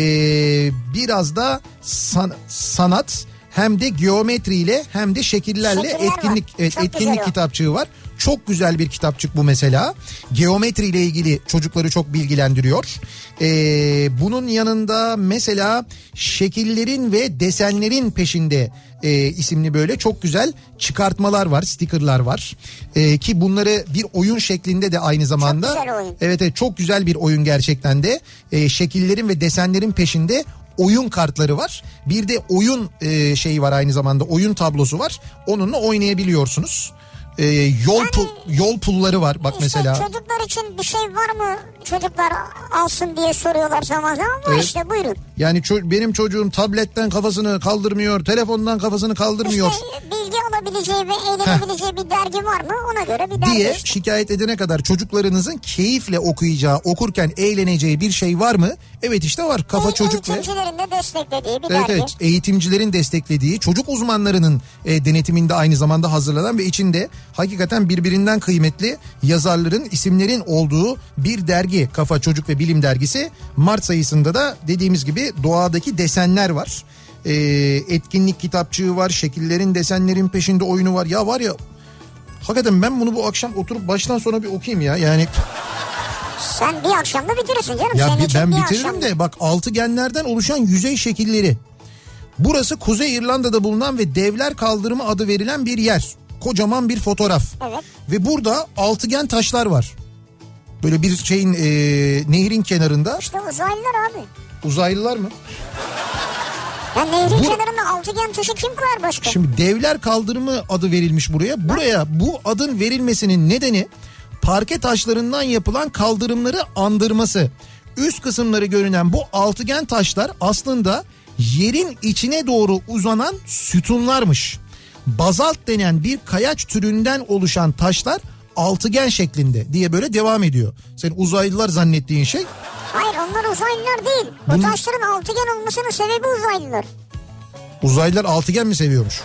biraz da san- sanat hem de geometriyle hem de şekillerle Şekiller var. etkinlik evet, Çok etkinlik kitapçığı var. Çok güzel bir kitapçık bu mesela. Geometri ile ilgili çocukları çok bilgilendiriyor. Ee, bunun yanında mesela şekillerin ve desenlerin peşinde e, isimli böyle çok güzel çıkartmalar var, stickerlar var. Ee, ki bunları bir oyun şeklinde de aynı zamanda. güzel oyun. Evet evet çok güzel bir oyun gerçekten de. Ee, şekillerin ve desenlerin peşinde oyun kartları var. Bir de oyun e, şeyi var aynı zamanda oyun tablosu var. Onunla oynayabiliyorsunuz. Ee, yol pu- yol pulları var bak İşte mesela. çocuklar için bir şey var mı? Çocuklar alsın diye soruyorlar zaman zaman. Evet. işte buyurun. Yani ço- benim çocuğum tabletten kafasını kaldırmıyor, telefondan kafasını kaldırmıyor İşte bilgi alabileceği ve eğlenebileceği bir dergi var mı? Ona göre bir dergi diye işte. şikayet edene kadar çocuklarınızın keyifle okuyacağı, okurken eğleneceği bir şey var mı? Evet işte var. Kafa Eğ- çocuk Eğitimcilerin de desteklediği bir Evet dergi. evet eğitimcilerin desteklediği çocuk uzmanlarının e, denetiminde aynı zamanda hazırlanan ve içinde hakikaten birbirinden kıymetli yazarların isimlerin olduğu bir dergi Kafa Çocuk ve Bilim Dergisi Mart sayısında da dediğimiz gibi doğadaki desenler var. E, etkinlik kitapçığı var şekillerin desenlerin peşinde oyunu var ya var ya hakikaten ben bunu bu akşam oturup baştan sona bir okuyayım ya yani Sen bir akşamda bitirirsin canım. ya bir- ben bir bitiririm akşamda. de bak altıgenlerden oluşan yüzey şekilleri. Burası Kuzey İrlanda'da bulunan ve Devler Kaldırımı adı verilen bir yer. Kocaman bir fotoğraf. Evet. Ve burada altıgen taşlar var. Böyle bir şeyin e, nehrin kenarında. İşte uzaylılar abi. Uzaylılar mı? Ya nehrin Bu- kenarında altıgen taşı kim koyar başka? Şimdi Devler Kaldırımı adı verilmiş buraya. Buraya bu adın verilmesinin nedeni parke taşlarından yapılan kaldırımları andırması. Üst kısımları görünen bu altıgen taşlar aslında yerin içine doğru uzanan sütunlarmış. Bazalt denen bir kayaç türünden oluşan taşlar altıgen şeklinde diye böyle devam ediyor. Sen uzaylılar zannettiğin şey Hayır onlar uzaylılar değil. Bu Bunun- taşların altıgen olmasının sebebi uzaylılar. uzaylılar altıgen mi seviyormuş?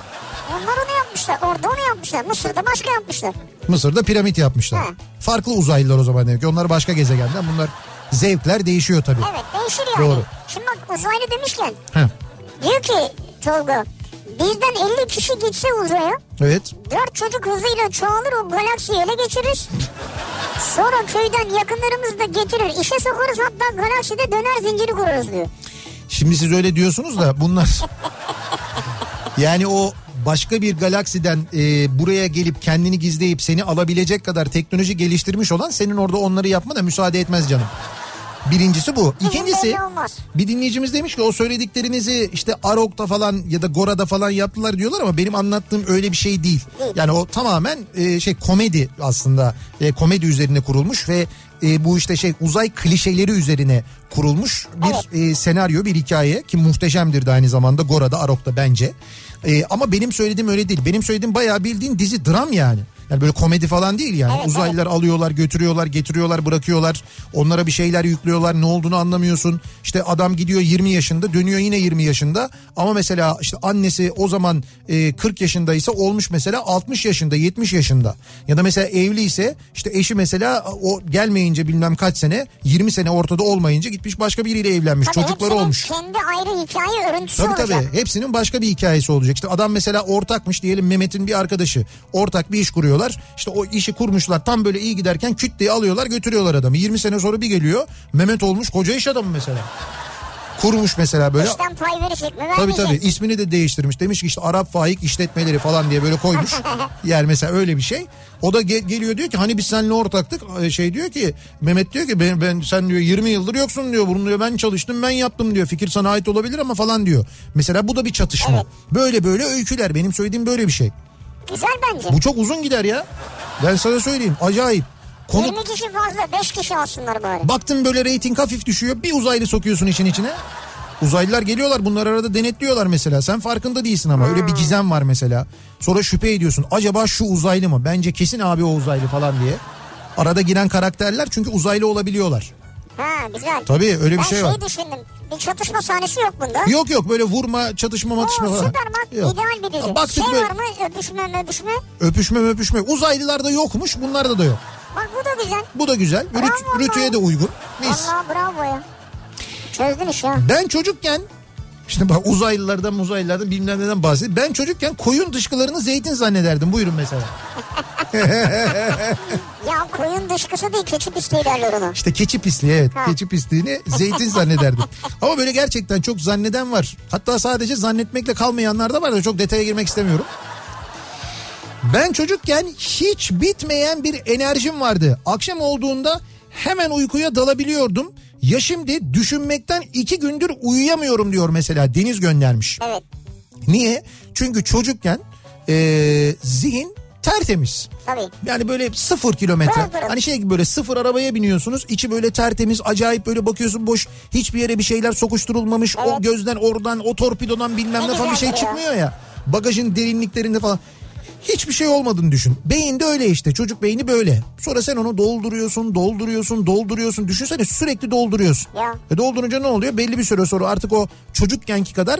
Onlar onu yapmışlar. Orada onu yapmışlar. Mısır'da başka yapmışlar. Mısır'da piramit yapmışlar. Ha. Farklı uzaylılar o zaman demek ki. Onlar başka gezegenden. Bunlar zevkler değişiyor tabii. Evet değişir yani. Doğru. Şimdi bak uzaylı demişken Heh, diyor ki Tolga bizden 50 kişi gitse uzaya Evet. dört çocuk hızıyla çoğalır o galaksiyi ele geçiririz. Sonra köyden yakınlarımızı da getirir. işe sokarız hatta galakside döner zinciri kurarız diyor. Şimdi siz öyle diyorsunuz da bunlar yani o başka bir galaksiden e, buraya gelip kendini gizleyip seni alabilecek kadar teknoloji geliştirmiş olan senin orada onları yapmana müsaade etmez canım. Birincisi bu. İkincisi bir dinleyicimiz demiş ki o söylediklerinizi işte Arok'ta falan ya da Gora'da falan yaptılar diyorlar ama benim anlattığım öyle bir şey değil. Yani o tamamen e, şey komedi aslında e, komedi üzerine kurulmuş ve e, bu işte şey uzay klişeleri üzerine kurulmuş bir e, senaryo bir hikaye ki muhteşemdir de aynı zamanda Gora'da Arok'ta bence. E, ama benim söylediğim öyle değil. Benim söylediğim bayağı bildiğin dizi dram yani. Yani böyle komedi falan değil yani. Evet, Uzaylılar alıyorlar, götürüyorlar, getiriyorlar, bırakıyorlar. Onlara bir şeyler yüklüyorlar. Ne olduğunu anlamıyorsun. İşte adam gidiyor 20 yaşında, dönüyor yine 20 yaşında. Ama mesela işte annesi o zaman e, 40 yaşındaysa olmuş mesela 60 yaşında, 70 yaşında. Ya da mesela evli ise işte eşi mesela o gelmeyince bilmem kaç sene, 20 sene ortada olmayınca gitmiş başka biriyle evlenmiş. Tabii Çocukları olmuş. kendi ayrı hikaye örüntüsü Tabii olacak. tabii hepsinin başka bir hikayesi olacak. İşte adam mesela ortakmış diyelim Mehmet'in bir arkadaşı. Ortak bir iş kuruyorlar. İşte o işi kurmuşlar tam böyle iyi giderken küt diye alıyorlar götürüyorlar adamı. 20 sene sonra bir geliyor Mehmet olmuş koca iş adamı mesela. Kurmuş mesela böyle. İşten pay verecek mi Tabii vermeyecek. tabii ismini de değiştirmiş. Demiş ki işte Arap Faik işletmeleri falan diye böyle koymuş. yani mesela öyle bir şey. O da ge- geliyor diyor ki hani biz seninle ortaktık. Ee, Şey diyor ki Mehmet diyor ki ben, ben sen diyor 20 yıldır yoksun diyor. Bunu diyor ben çalıştım ben yaptım diyor. Fikir sana ait olabilir ama falan diyor. Mesela bu da bir çatışma. Evet. Böyle böyle öyküler benim söylediğim böyle bir şey. Güzel bence. Bu çok uzun gider ya. Ben sana söyleyeyim acayip. Konu 20 kişi fazla 5 kişi alsınlar bari. Baktın böyle reyting hafif düşüyor bir uzaylı sokuyorsun için içine. Uzaylılar geliyorlar bunlar arada denetliyorlar mesela. Sen farkında değilsin ama öyle bir gizem var mesela. Sonra şüphe ediyorsun. Acaba şu uzaylı mı? Bence kesin abi o uzaylı falan diye. Arada giren karakterler çünkü uzaylı olabiliyorlar. Ha güzel. Tabii öyle bir ben şey var. şey düşündüm. Bir çatışma sahnesi yok bunda. Yok yok böyle vurma, çatışma, matışma Oo, falan. süper bak Yok. ideal bir dizi. Baktık şey böyle var mı öpüşme öpüşme. öpüşme öpüşme. Uzaylılarda yokmuş bunlarda da yok. Bak bu da güzel. Bu da güzel. Rüt, Bravo, rütüye de uygun. Mis. Allah bravo ya. Çözdün iş ya. Ben çocukken işte bak uzaylılardan uzaylılardan bilmem neden bahsedeyim. Ben çocukken koyun dışkılarını zeytin zannederdim. Buyurun mesela. Ya koyun dışkısı değil keçi pisliği derler ona. İşte keçi pisliği evet. Ha. Keçi pisliğini zeytin zannederdim. Ama böyle gerçekten çok zanneden var. Hatta sadece zannetmekle kalmayanlar da var da çok detaya girmek istemiyorum. Ben çocukken hiç bitmeyen bir enerjim vardı. Akşam olduğunda hemen uykuya dalabiliyordum. Ya şimdi düşünmekten iki gündür uyuyamıyorum diyor mesela Deniz göndermiş. Evet. Niye? Çünkü çocukken eee, zihin tertemiz. Tabii. Yani böyle sıfır kilometre. Pırıl pırıl. Hani şey gibi böyle sıfır arabaya biniyorsunuz. içi böyle tertemiz acayip böyle bakıyorsun boş. Hiçbir yere bir şeyler sokuşturulmamış. O Evet. gözden oradan o torpidodan bilmem Ne ne falan bir şey ya. çıkmıyor ya. Bagajın derinliklerinde falan. Hiçbir şey olmadığını düşün. Beyin de öyle işte. Çocuk beyni böyle. Sonra sen onu dolduruyorsun, dolduruyorsun, dolduruyorsun. Düşünsene sürekli dolduruyorsun. Ya. E doldurunca ne oluyor? Belli bir süre sonra artık o çocukkenki kadar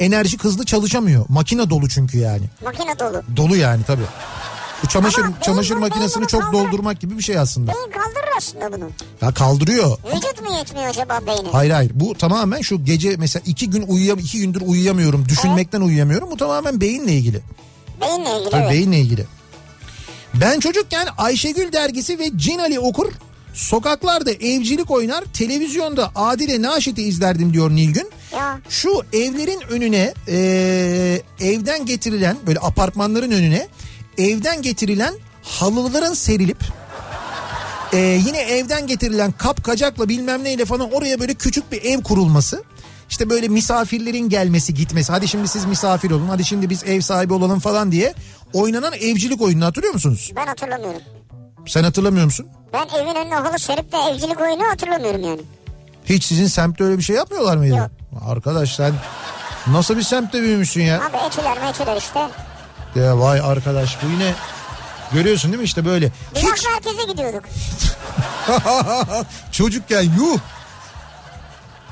enerji hızlı çalışamıyor. Makine dolu çünkü yani. Makine dolu. Dolu yani tabii. Bu çamaşır Ama çamaşır makinesini çok bunu kaldır- doldurmak gibi bir şey aslında. Beyin kaldırır aslında bunu. Ya kaldırıyor. Vücut mu yetmiyor acaba beynin? Hayır hayır bu tamamen şu gece mesela iki gün uyuyam iki gündür uyuyamıyorum düşünmekten uyuyamıyorum bu tamamen beyinle ilgili. Beyinle ilgili Tabii evet. beyinle ilgili. Ben çocukken Ayşegül dergisi ve Cin Ali okur sokaklarda evcilik oynar televizyonda Adile Naşit'i izlerdim diyor Nilgün. Ya. Şu evlerin önüne e, evden getirilen böyle apartmanların önüne evden getirilen halıların serilip e, yine evden getirilen kap kacakla bilmem neyle falan oraya böyle küçük bir ev kurulması. İşte böyle misafirlerin gelmesi gitmesi. Hadi şimdi siz misafir olun. Hadi şimdi biz ev sahibi olalım falan diye oynanan evcilik oyununu hatırlıyor musunuz? Ben hatırlamıyorum. Sen hatırlamıyor musun? Ben evin önüne halı serip de evcilik oyunu hatırlamıyorum yani. Hiç sizin semtte öyle bir şey yapmıyorlar mıydı? Yok. Arkadaş sen nasıl bir semtte büyümüşsün ya? Abi etiler meçiler işte. Ya vay arkadaş bu yine görüyorsun değil mi işte böyle. Hiç Hiç... merkeze gidiyorduk. çocukken yuh.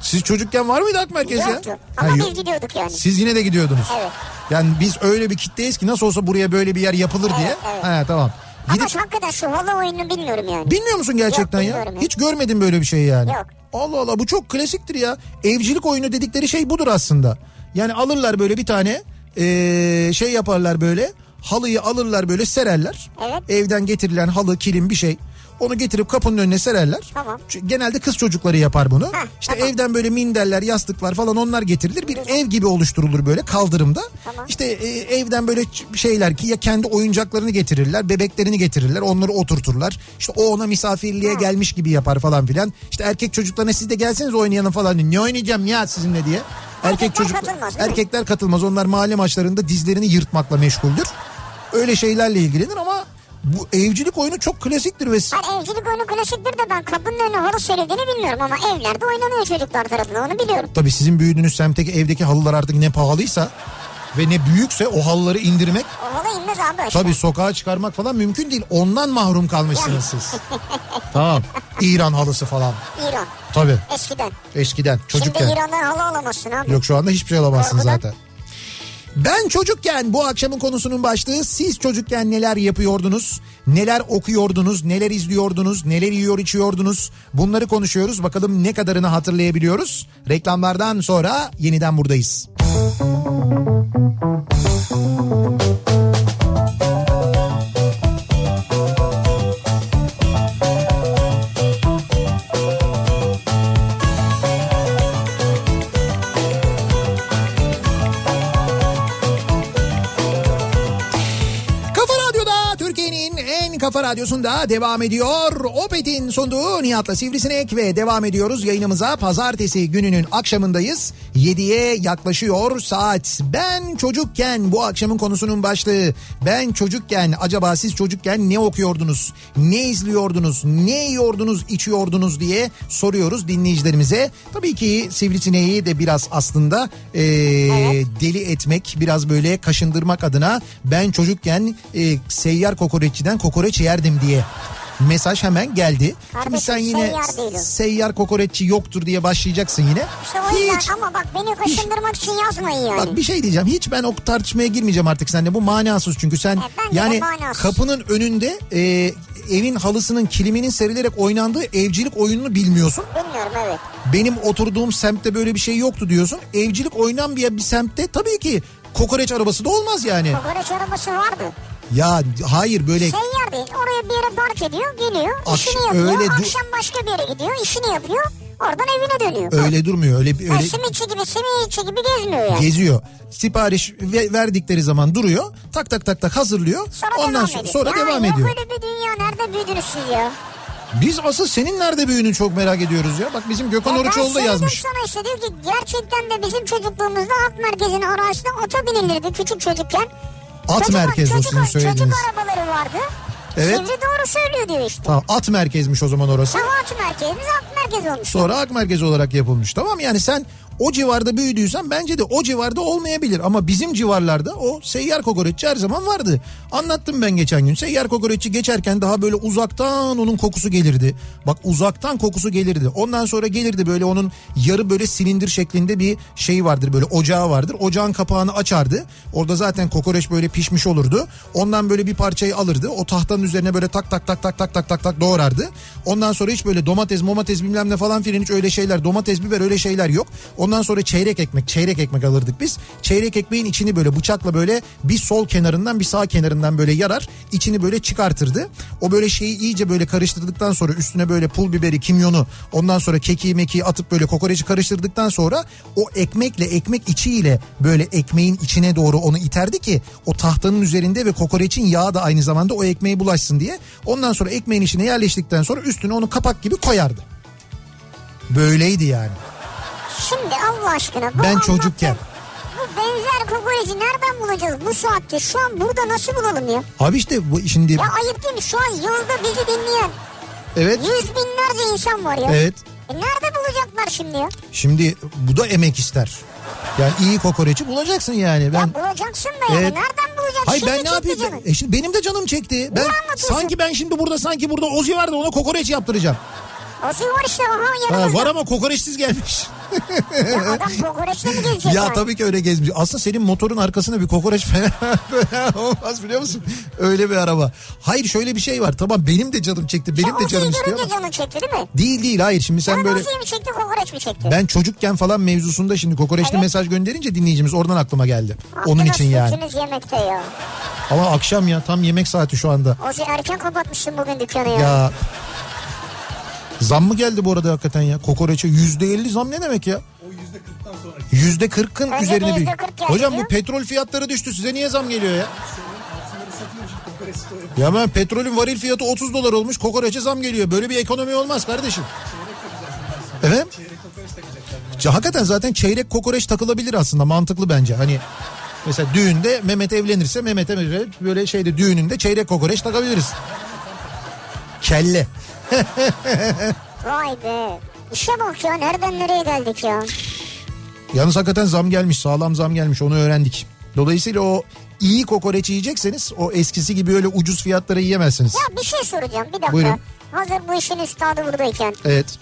Siz çocukken var mıydı ak merkez ya? Yoktu. Ha, Ama yok. biz gidiyorduk yani. Siz yine de gidiyordunuz. Evet. Yani biz öyle bir kitleyiz ki nasıl olsa buraya böyle bir yer yapılır diye. Evet, evet. He tamam. Ama Gidip hakikaten şu halı oyununu bilmiyorum yani. bilmiyor musun gerçekten Yok, ya? ya. Hiç görmedim böyle bir şey yani. Yok. Allah Allah bu çok klasiktir ya. Evcilik oyunu dedikleri şey budur aslında. Yani alırlar böyle bir tane ee, şey yaparlar böyle. Halıyı alırlar böyle sererler. Evet. Evden getirilen halı, kilim bir şey. Onu getirip kapının önüne sererler. Tamam. Çünkü Genelde kız çocukları yapar bunu. Heh, işte tamam. evden böyle minderler, yastıklar falan onlar getirilir. Bir ev gibi oluşturulur böyle kaldırımda. Tamam. İşte e, evden böyle şeyler ki ya kendi oyuncaklarını getirirler, bebeklerini getirirler, onları oturturlar. İşte o ona misafirliğe gelmiş gibi yapar falan filan. İşte erkek çocuklarına siz de gelseniz oynayalım falan. Ne oynayacağım ya sizinle diye. Erkek Erkekler çocuk katılmaz, erkekler katılmaz. Onlar mahalle maçlarında dizlerini yırtmakla meşguldür. Öyle şeylerle ilgilenir ama bu evcilik oyunu çok klasiktir ve Hayır evcilik oyunu klasiktir de ben kapının önüne halı serildiğini bilmiyorum ama evlerde oynanıyor çocuklar tarafından onu biliyorum. Tabii sizin büyüdüğünüz semtteki evdeki halılar artık ne pahalıysa ve ne büyükse o halıları indirmek O halı inmez abi işte. tabii sokağa çıkarmak falan mümkün değil. Ondan mahrum kalmışsınız siz. tamam. İran halısı falan. İran Tabii eskiden. eskiden çocukken. Şimdi İran'dan halı alamazsın abi. Yok şu anda hiçbir şey alamazsın Korkudan. zaten. Ben çocukken bu akşamın konusunun başlığı siz çocukken neler yapıyordunuz? Neler okuyordunuz? Neler izliyordunuz? Neler yiyor içiyordunuz? Bunları konuşuyoruz. Bakalım ne kadarını hatırlayabiliyoruz? Reklamlardan sonra yeniden buradayız. Kafa Rafa radyosunda devam ediyor. Opet'in sunduğu Nihat'la Sivrisinek ve devam ediyoruz yayınımıza. Pazartesi gününün akşamındayız. 7'ye yaklaşıyor saat. Ben çocukken bu akşamın konusunun başlığı. Ben çocukken acaba siz çocukken ne okuyordunuz? Ne izliyordunuz? Ne yiyordunuz, içiyordunuz diye soruyoruz dinleyicilerimize. Tabii ki Sivrisineği de biraz aslında eee, deli etmek, biraz böyle kaşındırmak adına ben çocukken e, seyyar kokoreççiden kokoreç yerdim diye mesaj hemen geldi. Şimdi Kardeşim, sen yine seyyar seyyar kokoreççi yoktur diye başlayacaksın yine. İşte o yüzden Hiç, ama bak beni kaşındırmak için yazmayın yani. bak bir şey diyeceğim. Hiç ben o tartışmaya girmeyeceğim artık seninle. Bu manasız çünkü sen de yani kapının önünde e, evin halısının kiliminin serilerek oynandığı evcilik oyununu bilmiyorsun. Bilmiyorum evet. Benim oturduğum semtte böyle bir şey yoktu diyorsun. Evcilik oynanmayan bir semtte tabii ki kokoreç arabası da olmaz yani. Kokoreç arabası vardı. Ya hayır böyle Seyyar değil. Oraya bir yere park ediyor, geliyor, Akş- işini yapıyor. öyle Akşam başka bir yere gidiyor, işini yapıyor. Oradan evine dönüyor. öyle durmuyor. Öyle Ha, öyle simitçi gibi, simitçi gibi gezmiyor yani. geziyor. Sipariş ve- verdikleri zaman duruyor. Tak tak tak tak hazırlıyor. Sonra Ondan devam sonra, ediyor. sonra ya devam yok ediyor. öyle bir dünya. Nerede büyüdünüz siz ya? Biz asıl senin nerede büyüdüğünü çok merak ediyoruz ya. Bak bizim Gökhan Oruçoğlu da yazmış. sana işte diyor ki gerçekten de bizim çocukluğumuzda halk merkezinin arasında ata binilirdi küçük çocukken. At Çocuk- merkez o çocuk, sizin söylediğiniz. Çocuk arabaları vardı. Evet. Sivri doğru söylüyor diyor işte. Tamam at merkezmiş o zaman orası. Tamam at merkezimiz at merkez olmuş. Sonra ak merkezi olarak yapılmış. Tamam yani sen o civarda büyüdüysen bence de o civarda olmayabilir. Ama bizim civarlarda o seyyar kokoreççi her zaman vardı. Anlattım ben geçen gün. Seyyar kokoreççi geçerken daha böyle uzaktan onun kokusu gelirdi. Bak uzaktan kokusu gelirdi. Ondan sonra gelirdi böyle onun yarı böyle silindir şeklinde bir şey vardır. Böyle ocağı vardır. Ocağın kapağını açardı. Orada zaten kokoreç böyle pişmiş olurdu. Ondan böyle bir parçayı alırdı. O tahtanın üzerine böyle tak tak tak tak tak tak tak tak doğrardı. Ondan sonra hiç böyle domates, domates bilmem ne falan filan hiç öyle şeyler, domates, biber öyle şeyler yok. Ondan sonra çeyrek ekmek, çeyrek ekmek alırdık biz. Çeyrek ekmeğin içini böyle bıçakla böyle bir sol kenarından bir sağ kenarından böyle yarar. içini böyle çıkartırdı. O böyle şeyi iyice böyle karıştırdıktan sonra üstüne böyle pul biberi, kimyonu, ondan sonra kekiği mekiği atıp böyle kokoreci karıştırdıktan sonra o ekmekle ekmek içiyle böyle ekmeğin içine doğru onu iterdi ki o tahtanın üzerinde ve kokoreçin yağı da aynı zamanda o ekmeğe bulaşsın diye. Ondan sonra ekmeğin içine yerleştikten sonra üstüne onu kapak gibi koyardı. Böyleydi yani. Şimdi Allah aşkına. Bu Ben çocukken. Bu benzer kokoreci nereden bulacağız bu saatte? Şu an burada nasıl bulalım ya? Abi işte bu şimdi Ya ayıp değil mi? Şu an yılda bizi dinleyen evet yüz binlerce insan var ya. evet E nerede bulacaklar şimdi ya? şimdi bu da emek ister. Yani iyi kokoreçi bulacaksın yani. Ben Ya bulacaksın da yani. Evet. Nereden bulacaksın? Hayır Şimdi ben ne yapayım? canım. E şimdi benim de canım çekti. Ben sanki ben şimdi burada sanki burada Ozi var da ona kokoreç yaptıracağım. Ozi var işte aha Ha, yanımızda. var ama kokoreçsiz gelmiş. Ya adam kokoreçle mi gezecek Ya yani? tabii ki öyle gezmiş. Aslında senin motorun arkasında bir kokoreç falan böyle olmaz biliyor musun? Öyle bir araba. Hayır şöyle bir şey var. Tamam benim de canım çekti. Benim Sen de canım istiyor. ama- canın çekti değil mi? Değil değil hayır şimdi sen Sen böyle Ozi'yi mi çekti kokoreç mi çekti? ben çocukken falan mevzusunda şimdi kokoreçli Evet. mesaj gönderince dinleyicimiz oradan aklıma geldi. Onun Aklınız için yani. yemekte ya. Ama akşam ya tam yemek saati şu anda. Ozi erken kapatmışsın bugün dükkanı ya. Ya zam mı geldi bu arada hakikaten ya? Kokoreçe yüzde elli zam ne demek ya? Yüzde kırkın üzerine bir Hocam bu petrol fiyatları düştü size niye zam geliyor ya? Ya ben petrolün varil fiyatı 30 dolar olmuş kokoreçe zam geliyor. Böyle bir ekonomi olmaz kardeşim. Evet. Ya Hakikaten zaten çeyrek kokoreç takılabilir aslında mantıklı bence. Hani mesela düğünde Mehmet evlenirse Mehmet'e böyle- böyle şeyde düğününde çeyrek kokoreç takabiliriz. Kelle. Vay be. İşe bak ya nereden nereye geldik ya. Yalnız hakikaten zam gelmiş sağlam zam gelmiş onu öğrendik. Dolayısıyla o iyi kokoreç yiyecekseniz o eskisi gibi öyle ucuz fiyatlara yiyemezsiniz. Ya bir şey soracağım bir dakika. Buyurun. Hazır bu işin üstadı buradayken. Evet.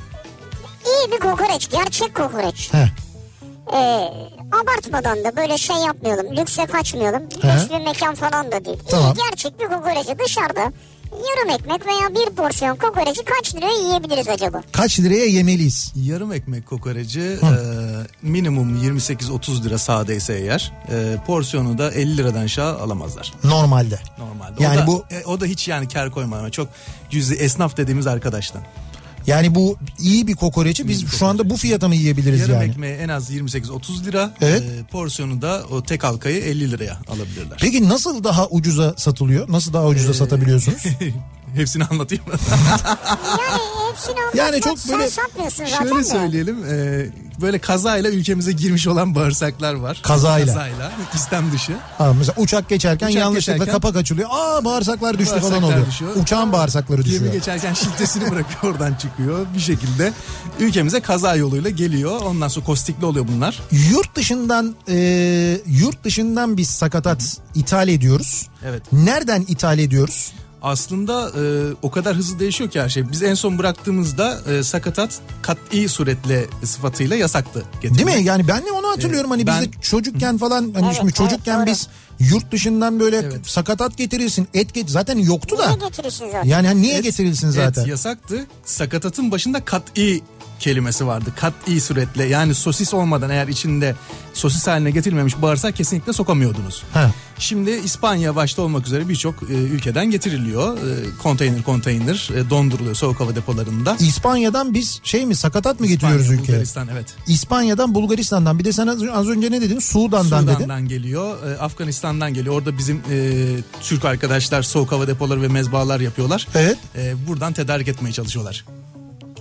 İyi bir kokoreç gerçek kokoreç. Heh. Ee, abartmadan da böyle şey yapmayalım. Lükse kaçmayalım. Lüks bir mekan falan da değil. Tamam. İyi gerçek bir kokoreci dışarıda yarım ekmek veya bir porsiyon kokoreci kaç liraya yiyebiliriz acaba? Kaç liraya yemeliyiz? Yarım ekmek kokoreci e, minimum 28-30 lira sadeyse eğer e, porsiyonu da 50 liradan aşağı alamazlar Normalde. normalde. Yani o da, bu- e, o da hiç yani kar koymadan çok cüzi esnaf dediğimiz arkadaştan. Yani bu iyi bir kokoreçi biz şu anda bu fiyata mı yiyebiliriz Yarım yani? ekmeği en az 28-30 lira. Evet. e, porsiyonu da o tek halkayı 50 liraya alabilirler. Peki nasıl daha ucuza satılıyor? Nasıl daha ucuza satabiliyorsunuz? Hepsini anlatayım mı? Yani hepsini anlatmak Yani çok böyle- sen satmıyorsun zaten Şöyle de. söyleyelim. e, böyle kazayla ülkemize girmiş olan bağırsaklar var. Kazayla. Kazayla. istem dışı. Ha, mesela uçak geçerken Uçak yanlışlıkla geçerken- kapak açılıyor. Aa bağırsaklar düştü falan Bağırsaklar oluyor. düşüyor. Uçağın bağırsakları Gemi düşüyor. geçerken şiltesini bırakıyor oradan çıkıyor bir şekilde. Ülkemize kaza yoluyla geliyor. Ondan sonra kostikli oluyor bunlar. Yurt dışından e, yurt dışından biz sakatat ithal ediyoruz. Evet. Nereden ithal ediyoruz? Aslında e, o kadar hızlı değişiyor ki her şey. Biz en son bıraktığımızda e, sakatat kat'i suretle sıfatıyla yasaktı. Değil getirmek. mi? Yani ben de onu hatırlıyorum hani ben- biz de çocukken falan hani Evet, şimdi evet, çocukken doğru. biz yurt dışından böyle Evet. sakatat getirirsin. Et get zaten yoktu da. Niye getirirsin zaten? Yani hani niye Et- getirilsin zaten? Et yasaktı. Sakatatın başında kat'i kelimesi vardı. Kat'i suretle yani sosis olmadan eğer içinde sosis haline getirilmemiş bağırsak kesinlikle sokamıyordunuz. Ha. Şimdi İspanya başta olmak üzere birçok e, ülkeden getiriliyor. E, konteyner konteyner e, donduruluyor soğuk hava depolarında. İspanya'dan biz şey mi sakatat mı getiriyoruz İspanya, ülkeye? Bulgaristan evet. İspanya'dan Bulgaristan'dan bir de sen az, önce ne dedin? Sudan'dan dedin. Sudan'dan geliyor, e, Afganistan'dan geliyor. Orada bizim e, Türk arkadaşlar soğuk hava depoları ve mezbahalar yapıyorlar. Evet. E, buradan tedarik etmeye çalışıyorlar.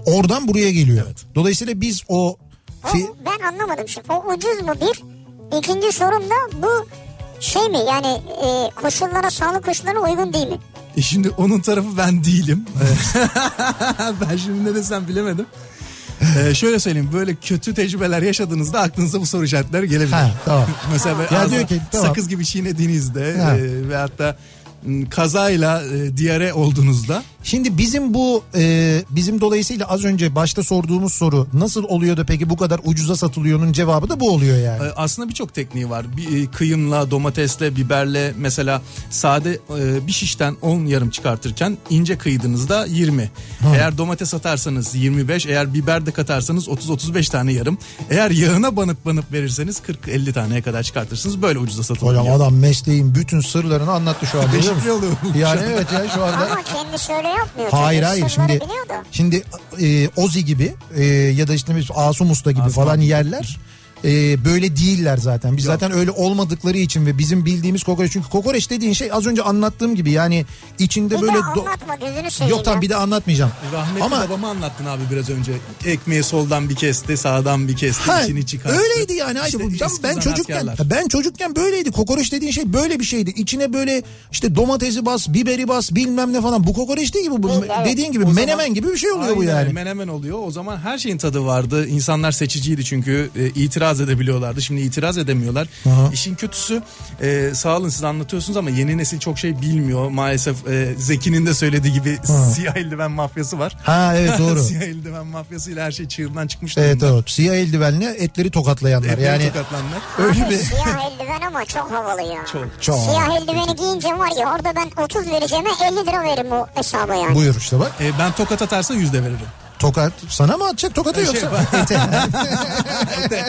Oradan buraya geliyor. Evet. Dolayısıyla biz o O, fi- ben anlamadım şimdi. O ucuz mu bir? İkinci sorum da bu şey mi yani e, koşullara sağlık koşullarına uygun değil mi? E şimdi onun tarafı ben değilim. ben şimdi ne desem bilemedim. Ee, şöyle söyleyeyim böyle kötü tecrübeler yaşadığınızda aklınıza bu soru işaretleri gelebilir. Ha, tamam. Mesela böyle Ya diyor ki, tamam. sakız gibi çiğnediğinizde Ha. e, veyahut da m, kazayla e, diyare olduğunuzda Şimdi bizim bu e, bizim dolayısıyla az önce başta sorduğumuz soru nasıl oluyor da peki bu kadar ucuza satılıyor'nun cevabı da bu oluyor yani. e, aslında birçok tekniği var. Bir, e, kıyımla, domatesle, biberle mesela sade e, bir şişten 10 yarım çıkartırken ince kıydığınızda 20. Eğer domates atarsanız 25, eğer biber de katarsanız 30-35 tane yarım. Eğer yağına banıp banıp verirseniz 40-50 taneye kadar çıkartırsınız. Böyle ucuza satılıyor. Hocam adam mesleğin bütün sırlarını anlattı şu anda. biliyor musun? Yani evet ya şu anda. Ama kendisi öyle yapmıyor. Hayır hayır şimdi biliyor da. şimdi e, Ozi gibi e, ya da işte biz Asum Usta gibi Asım falan abi. yerler e, böyle değiller zaten. Biz zaten öyle olmadıkları için ve bizim bildiğimiz kokoreç çünkü kokoreç dediğin şey az önce anlattığım gibi yani içinde Bir böyle de do- anlatma gözünü seveyim Yok tamam bir de anlatmayacağım. Rahmetli Ama babamı anlattın abi biraz önce. Ekmeği soldan bir kesti, sağdan bir kesti, Ha, içini çıkarttı. öyleydi yani. İşte bu- tam eski ben çocukken zanaatkarlar. ben çocukken böyleydi. Kokoreç dediğin şey böyle bir şeydi. İçine böyle işte domatesi bas, biberi bas, bilmem ne falan. Bu kokoreç değil gibi. Bu, evet. Dediğin gibi O menemen zaman- gibi bir şey oluyor bu Aynen, yani. Menemen oluyor. O zaman her şeyin tadı vardı. İnsanlar seçiciydi çünkü e, itiraz itiraz edebiliyorlardı. Şimdi itiraz edemiyorlar. Aha. İşin kötüsü e, sağ olun siz anlatıyorsunuz ama yeni nesil çok şey bilmiyor. Maalesef e, Zeki'nin de söylediği gibi siyah eldiven mafyası var. Ha evet doğru. siyah eldiven mafyasıyla her şey çığırından çıkmış evet durumda. evet. Siyah eldivenle etleri tokatlayanlar. Etleri yani tokatlanlar. öyle bir siyah eldiven ama çok havalı ya. Çok. çok. Siyah eldiveni giyince var ya orada ben 30 vereceğime 50 lira veririm o hesaba yani. Buyur işte bak. E, ben tokat atarsa yüzde veririm. Tokat sana mı atacak tokatı E, şey, yoksa? Ete.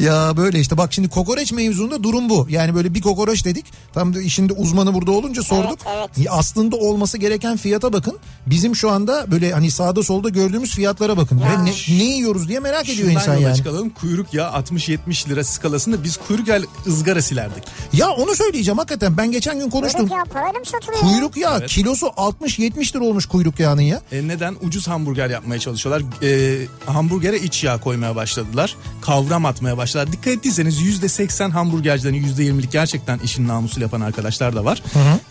Ya böyle işte bak şimdi kokoreç mevzunda durum bu. Yani böyle bir kokoreç dedik. Tam da işin de uzmanı burada olunca sorduk. evet. Ya Aslında olması gereken fiyata bakın. Bizim şu anda böyle hani sağda solda gördüğümüz fiyatlara bakın. Ya. Ve ne, ne yiyoruz diye merak ediyor Şundan insan yola yani. çıkalım. Kuyruk yağı 60-70 lira skalasında biz kuyruk yağı ızgara silerdik. Ya onu söyleyeceğim hakikaten. Ben geçen gün konuştum. Kuyruk yağı parayla mı satılıyor? Kuyruk yağı Evet. kilosu 60-70 lira olmuş kuyruk yağının ya. E neden? Ucuz hamburger yapmaya çalışıyorlar. E, hamburgere iç yağ koymaya başladılar. Kavram atmaya başladılar. Dikkat ettiyseniz %80 hamburgercilerin %20'lik gerçekten işin namusuyla yapan arkadaşlar da var.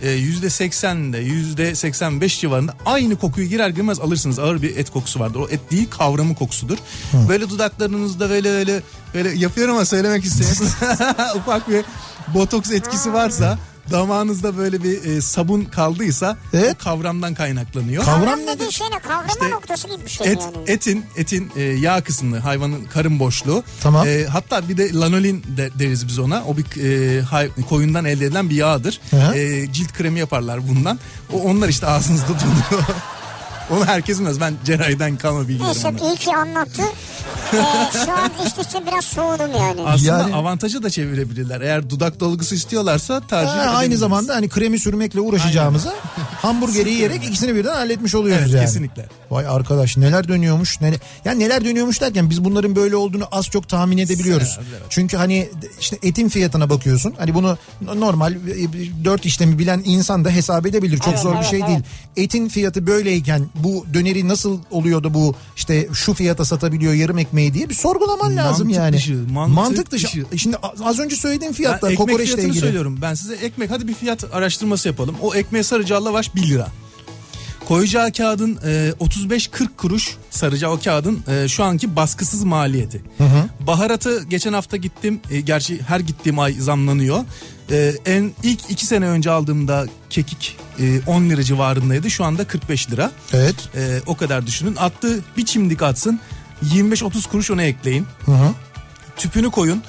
E, %80'de %85 civarında aynı kokuyu girer girmez alırsınız. Ağır bir et kokusu vardır. O et değil kavramı kokusudur. Böyle dudaklarınızda böyle böyle böyle yapıyorum ama söylemek istemiyorum. Ufak bir botoks etkisi varsa damağınızda böyle bir e, sabun kaldıysa Evet. o kavramdan kaynaklanıyor. Kavram Kavram şey ne? Kavrama İşte noktası gibi bir şey Et, yani. etin etin e, yağ kısmı hayvanın karın boşluğu. Tamam. E, hatta bir de lanolin de, deriz biz ona. O bir e, hay- koyundan elde edilen bir yağdır. Hı hı. E, cilt kremi yaparlar bundan. O onlar işte ağzınızda duruyor. Onu herkes bilmez. Ben cerrahiden kalma bilgilerim Neyse iyi ki anlattı. ee, şu an işte için biraz soğudum yani. Aslında Yani- avantajı da çevirebilirler. Eğer dudak dolgusu istiyorlarsa tercih Ha, aynı edebiliriz. zamanda hani kremi sürmekle uğraşacağımıza hamburgeri yiyerek ikisini birden halletmiş oluyoruz Evet yani. kesinlikle. Vay arkadaş neler dönüyormuş. Ne, yani neler dönüyormuş derken biz bunların böyle olduğunu az çok tahmin edebiliyoruz. Evet, evet. Çünkü hani işte etin fiyatına bakıyorsun. Hani bunu normal e, dört işlemi bilen insan da hesap edebilir. Çok Evet, zor bir evet, şey evet. değil. Etin fiyatı böyleyken bu döneri nasıl oluyor da bu işte şu fiyata satabiliyor yarım ekmeği diye bir sorgulaman lazım Mantık yani. dışı, mantık dışı. dışı. Şimdi az önce söylediğim Ben fiyatlar ekmek kokoreçle fiyatını ilgili. söylüyorum. Ben size ekmek hadi bir fiyat araştırması yapalım. O ekmeğe saracağı lavaş 1 lira. Koyacağı kağıdın e, 35-40 kuruş saracağı o kağıdın e, şu anki baskısız maliyeti. Baharatı geçen hafta gittim. E, gerçi her gittiğim ay zamlanıyor. E, en ilk iki sene önce aldığımda kekik e, 10 lira civarındaydı. Şu anda 45 lira. Evet. E, o kadar düşünün. Attığı bir çimdik atsın. 25-30 kuruş ona ekleyin Hı hı. tüpünü koyun.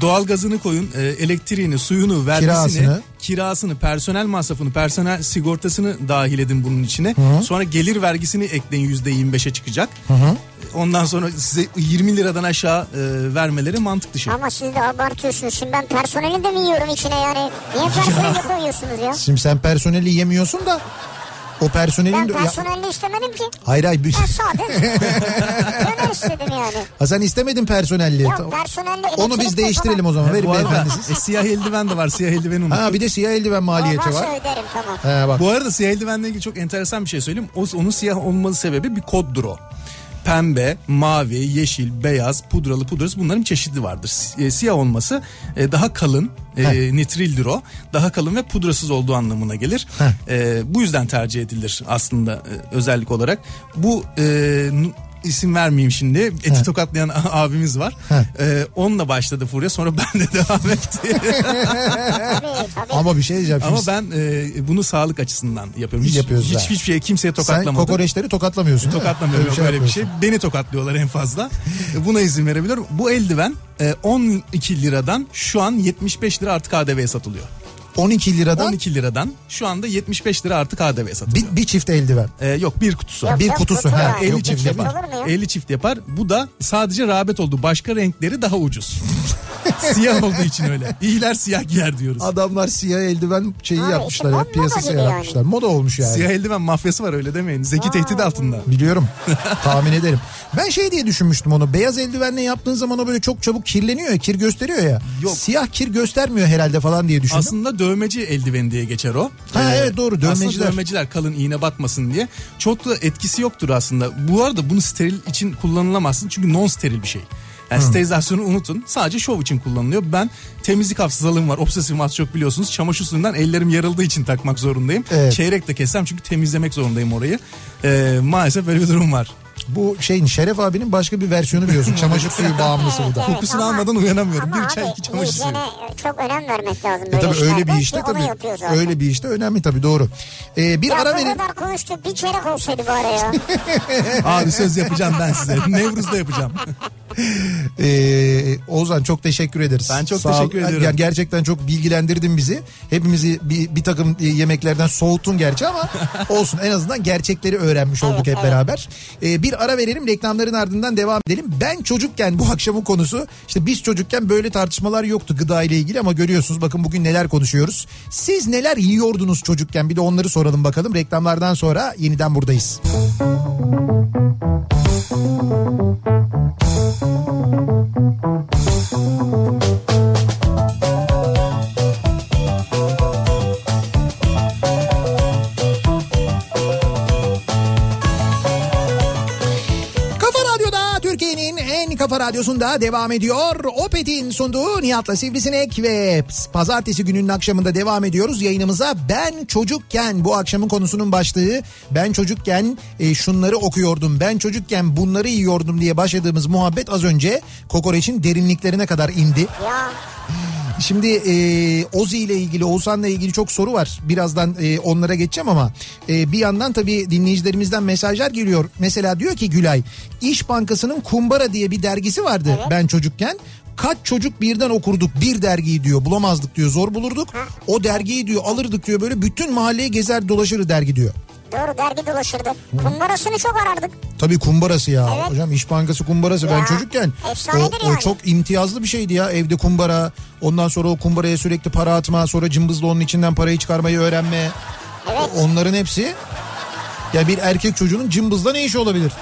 Doğalgazını koyun, e, elektriğini, suyunu, vergisini, Kirasını. kirasını, personel masrafını, personel sigortasını dahil edin bunun içine. Hı. Sonra gelir vergisini ekleyin yüzde 25'e çıkacak. Hı hı. Ondan sonra size 20 liradan aşağı e, vermeleri mantık dışı. Ama siz de abartıyorsunuz. Şimdi ben personeli de mi yiyorum içine yani? Niye personeli koyuyorsunuz ya? Şimdi sen personeli yemiyorsun da o personelin Ben de... Ya- personelli istemedim ki. Hayır hayır. Ben sade döner istedim yani. Ha sen istemedin personelli. Tamam. personelli Onu biz değiştirelim yok o zaman. E, Verin beyefendi siz. e, siyah eldiven de var. Siyah eldiveni unuttum. Ha bir de siyah eldiven maliyeti Olmazsa var. öderim tamam. He bak. Bu arada siyah eldivenle ilgili çok enteresan bir şey söyleyeyim. O, onun siyah olması sebebi bir koddur o. Pembe, mavi, yeşil, beyaz, pudralı, pudrasız bunların çeşidi vardır. E, Siyah olması e, daha kalın, e, nitrildir o. Daha kalın ve pudrasız olduğu anlamına gelir. Heh. E, bu yüzden tercih edilir aslında e, özellik olarak. Bu e, isim vermeyeyim şimdi. Eti Heh. tokatlayan abimiz var. Heh. E, onunla başladı furya sonra ben de devam etti. Ama bir şey diyeceğim. Ama ben e, bunu sağlık açısından yapıyorum. Hiç, Yapıyorsun hiç, hiçbir şey kimseye sen tokatlamadım. kokoreçleri tokatlamıyorsun? Tokatlamıyorum Öyle böyle, bir şey. yapıyorsun. Beni tokatlıyorlar en fazla. E, Buna izin verebiliyorum. Bu eldiven e, 12 liradan şu an 75 lira artı KDV'ye satılıyor. 12 liradan 12 liradan şu anda 75 lira artı KDV'ye satılıyor. bir, bir çift eldiven. E, yok bir kutusu. Yok, bir yok, kutusu, kutu ha, yani. 50 yok, çift yapar. olur mu ya? 50 çift yapar. Bu da sadece rağbet olduğu. Başka renkleri daha ucuz. siyah olduğu için öyle. İyiler siyah giyer diyoruz. Adamlar siyah eldiven şeyi Abi yapmışlar işte ya piyasası yani. yaratmışlar. Moda olmuş yani. Siyah eldiven mafyası var öyle demeyin. Zeki tehdit altında. Biliyorum. Tahmin ederim. Ben şey diye düşünmüştüm onu. Beyaz eldivenle yaptığın zaman o böyle çok çabuk kirleniyor ya. Kir gösteriyor ya. Yok. Siyah kir göstermiyor herhalde falan diye düşündüm. Aslında dövmeci eldiveni diye geçer o. Ee, Ha, evet, doğru, dövmeciler. Aslında dövmeciler kalın iğne batmasın diye. Çok da etkisi yoktur aslında. Bu arada bunu steril için kullanılamazsın çünkü non steril bir şey. Yani sterilizasyonu unutun. Sadece şov için kullanılıyor. Ben temizlik hafızalığım var. Obsesif az çok biliyorsunuz. Çamaşır suyundan ellerim yarıldığı için takmak zorundayım. Evet. Çeyrek de kessem çünkü temizlemek zorundayım orayı. Ee, maalesef böyle bir durum var. Bu şeyin Şeref abinin başka bir versiyonu biliyorsun. Çamaşır suyu bağımlısı bu da. Evet, Kokusunu ama- almadan uyanamıyorum. Ama Bir çay abi, iki çamaşır suyu. çok önem vermek lazım E böyle tabii öyle bir işte tabii. Öyle bir işte önemli tabii doğru. Ee, bir ya ara bu verin. kadar konuştuk bir çeyrek olsaydı bari ya. Abi söz yapacağım ben size. Nevruz'da yapacağım. Ee, Ozan çok teşekkür ederiz. Ben çok Sağ ol. teşekkür ediyorum. Yani gerçekten çok bilgilendirdin bizi. Hepimizi bir, bir takım e, yemeklerden soğuttun gerçi ama olsun en azından gerçekleri öğrenmiş olduk Evet, hep evet. beraber. Ee, bir ara verelim reklamların ardından devam edelim. Ben çocukken bu akşamın konusu işte biz çocukken böyle tartışmalar yoktu gıda ile ilgili ama görüyorsunuz bakın bugün neler konuşuyoruz. Siz neler yiyordunuz çocukken bir de onları soralım bakalım. Reklamlardan sonra yeniden buradayız. Kafa radyosunda devam ediyor. Opet'in sunduğu Nihat'la Sivrisinek ve pazartesi gününün akşamında devam ediyoruz yayınımıza. Ben çocukken bu akşamın konusunun başlığı ben çocukken e, şunları okuyordum ben çocukken bunları yiyordum diye başladığımız muhabbet az önce kokoreçin derinliklerine kadar indi. ya Şimdi e, Ozi ile ilgili Oğuzhan'la ilgili çok soru var. Birazdan e, onlara geçeceğim ama e, bir yandan tabii dinleyicilerimizden mesajlar geliyor. Mesela diyor ki Gülay İş Bankası'nın Kumbara diye bir dergisi vardı ben çocukken. Kaç çocuk birden okurduk bir dergiyi diyor bulamazdık diyor zor bulurduk. O dergiyi diyor alırdık diyor böyle bütün mahalleyi gezer dolaşır dergi diyor. Doğru dergi dolaşırdı. Kumbarasını çok arardık. Tabii kumbarası ya. Evet. Hocam İş Bankası kumbarası ben Ya, çocukken efsanedir o, o yani. çok imtiyazlı bir şeydi ya. Evde kumbara ondan sonra o kumbaraya sürekli para atma sonra cımbızla onun içinden parayı çıkarmayı öğrenme. Evet. Onların hepsi ya bir erkek çocuğunun cımbızla ne işi olabilir?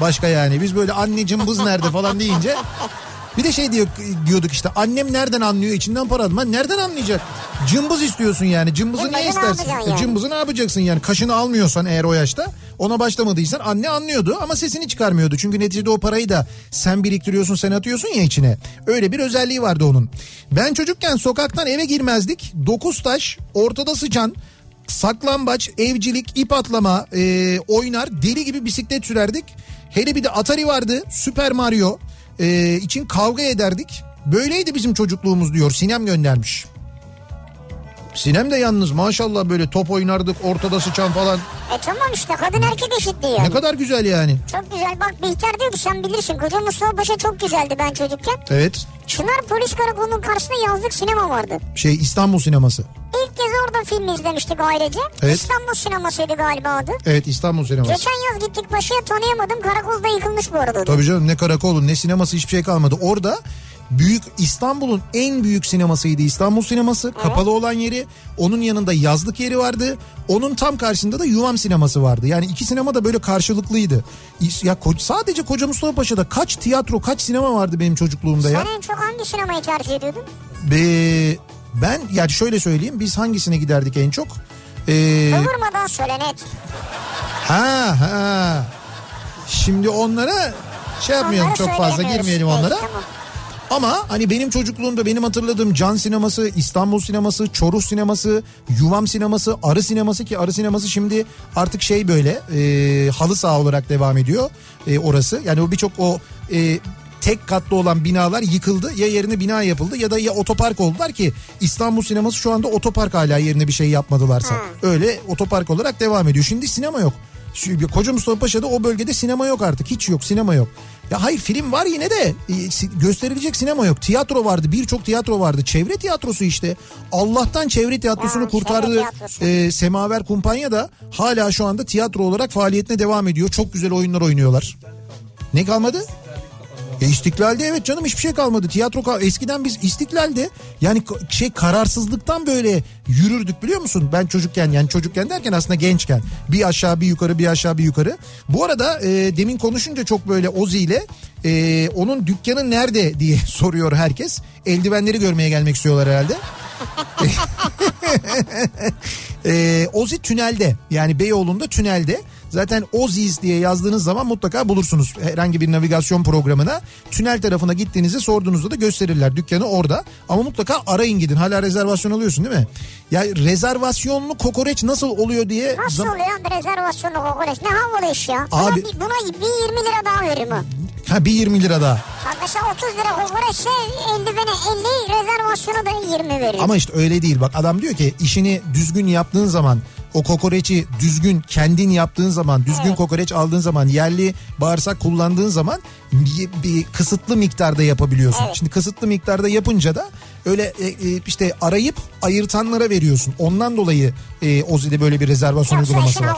Başka yani biz böyle anne cımbız nerede falan deyince bir de şey diyor, diyorduk işte annem nereden anlıyor içinden para atma nereden anlayacak? Cımbız istiyorsun yani cımbızı Cımbızı niye ne istersin? yapacaksın yani? Cımbızı ne yapacaksın yani kaşını almıyorsan eğer o yaşta ona başlamadıysan anne anlıyordu ama sesini çıkarmıyordu. Çünkü neticede o parayı da sen biriktiriyorsun sen atıyorsun ya içine. Öyle bir özelliği vardı onun. Ben çocukken sokaktan eve girmezdik. Dokuz taş ortada sıçan saklambaç, evcilik, ip atlama e, oynar deli gibi bisiklet sürerdik. Hele bir de Atari vardı Super Mario e, için kavga ederdik. Böyleydi bizim çocukluğumuz diyor Sinem göndermiş. Sinem de yalnız maşallah böyle top oynardık ortada sıçan falan. E tamam işte kadın erkek eşitliği yani. Ne kadar güzel yani. Çok güzel bak Bihter diyor ki sen bilirsin koca Mustafa Paşa çok güzeldi ben çocukken. Evet Çınar Polis Karakolu'nun karşısında yazlık sinema vardı. şey İstanbul sineması. İlk kez orada film izlemiştik ailece. Evet. İstanbul sinemasıydı galiba adı. Evet İstanbul sineması. Geçen yaz gittik paşaya tanıyamadım karakolda yıkılmış bu arada. Tabii canım ne karakolu ne sineması hiçbir şey kalmadı. Orada büyük İstanbul'un en büyük sinemasıydı İstanbul sineması. Kapalı olan yeri. Onun yanında yazlık yeri vardı. Onun tam karşısında da Yuvam sineması vardı. Yani iki sinema da böyle karşılıklıydı. Ya sadece Koca Mustafa Paşa'da kaç tiyatro kaç sinema vardı benim çocukluğumda ya. Sen en çok hangi sinemayı tercih ediyordun? Be, ben yani şöyle söyleyeyim biz hangisine giderdik en çok? Ee, Kıvırmadan söyle net. ha ha. Şimdi onlara şey yapmayalım Onları çok fazla girmeyelim Peki, onlara. tamam. Ama hani benim çocukluğumda benim hatırladığım Can sineması, İstanbul sineması, Çoruh sineması, Yuvam sineması, Arı sineması ki Arı sineması şimdi artık şey böyle e, halı saha olarak devam ediyor e, orası. Yani o birçok o e, tek katlı olan binalar yıkıldı ya yerine bina yapıldı ya da ya otopark oldular ki İstanbul sineması şu anda otopark hala yerine bir şey yapmadılarsa. Öyle otopark olarak devam ediyor. Şimdi sinema yok. Koca Mustafa Paşa'da o bölgede sinema yok artık. Hiç yok sinema yok. Ya hayır film var yine de e, gösterilecek sinema yok. Tiyatro vardı birçok tiyatro vardı. Çevre tiyatrosu işte. Allah'tan çevre tiyatrosunu Ya, kurtardı. tiyatrosu. E, Semaver Kumpanya da hala şu anda tiyatro olarak faaliyetine devam ediyor. Çok güzel oyunlar oynuyorlar. Ne kalmadı? E İstiklal'de evet canım hiçbir şey kalmadı. Tiyatro kal- eskiden biz İstiklal'de yani şey kararsızlıktan böyle yürürdük biliyor musun? Ben çocukken yani çocukken derken aslında gençken bir aşağı bir yukarı bir aşağı bir yukarı. Bu arada e, demin konuşunca çok böyle Ozi ile e, onun dükkanı nerede diye soruyor herkes. Eldivenleri görmeye gelmek istiyorlar herhalde. Ee, Ozi tünelde yani Beyoğlu'nda tünelde. Zaten Oziz diye yazdığınız zaman mutlaka bulursunuz herhangi bir navigasyon programına. Tünel tarafına gittiğinizde sorduğunuzda da gösterirler. Dükkanı orada. Ama mutlaka arayın gidin. Hala rezervasyon alıyorsun değil mi? Ya rezervasyonlu kokoreç nasıl oluyor diye... Nasıl oluyor rezervasyonlu kokoreç? Ne havalı iş ya. Abi- Buna, buna bir 20 lira daha verir mi? Ha bir 20 lira daha. Mesela 30 lira kokoreçse eldivene 50 rezervasyonu da 20 veriyor. Ama işte öyle değil bak adam diyor ki işini düzgün yaptığın zaman o kokoreçi düzgün kendin yaptığın zaman düzgün Evet. kokoreç aldığın zaman yerli bağırsak kullandığın zaman bir, kısıtlı miktarda yapabiliyorsun. Evet. Şimdi kısıtlı miktarda yapınca da öyle e, e, işte arayıp ayırtanlara veriyorsun. Ondan dolayı e, Ozi'de böyle bir rezervasyon Yoksa uygulaması var.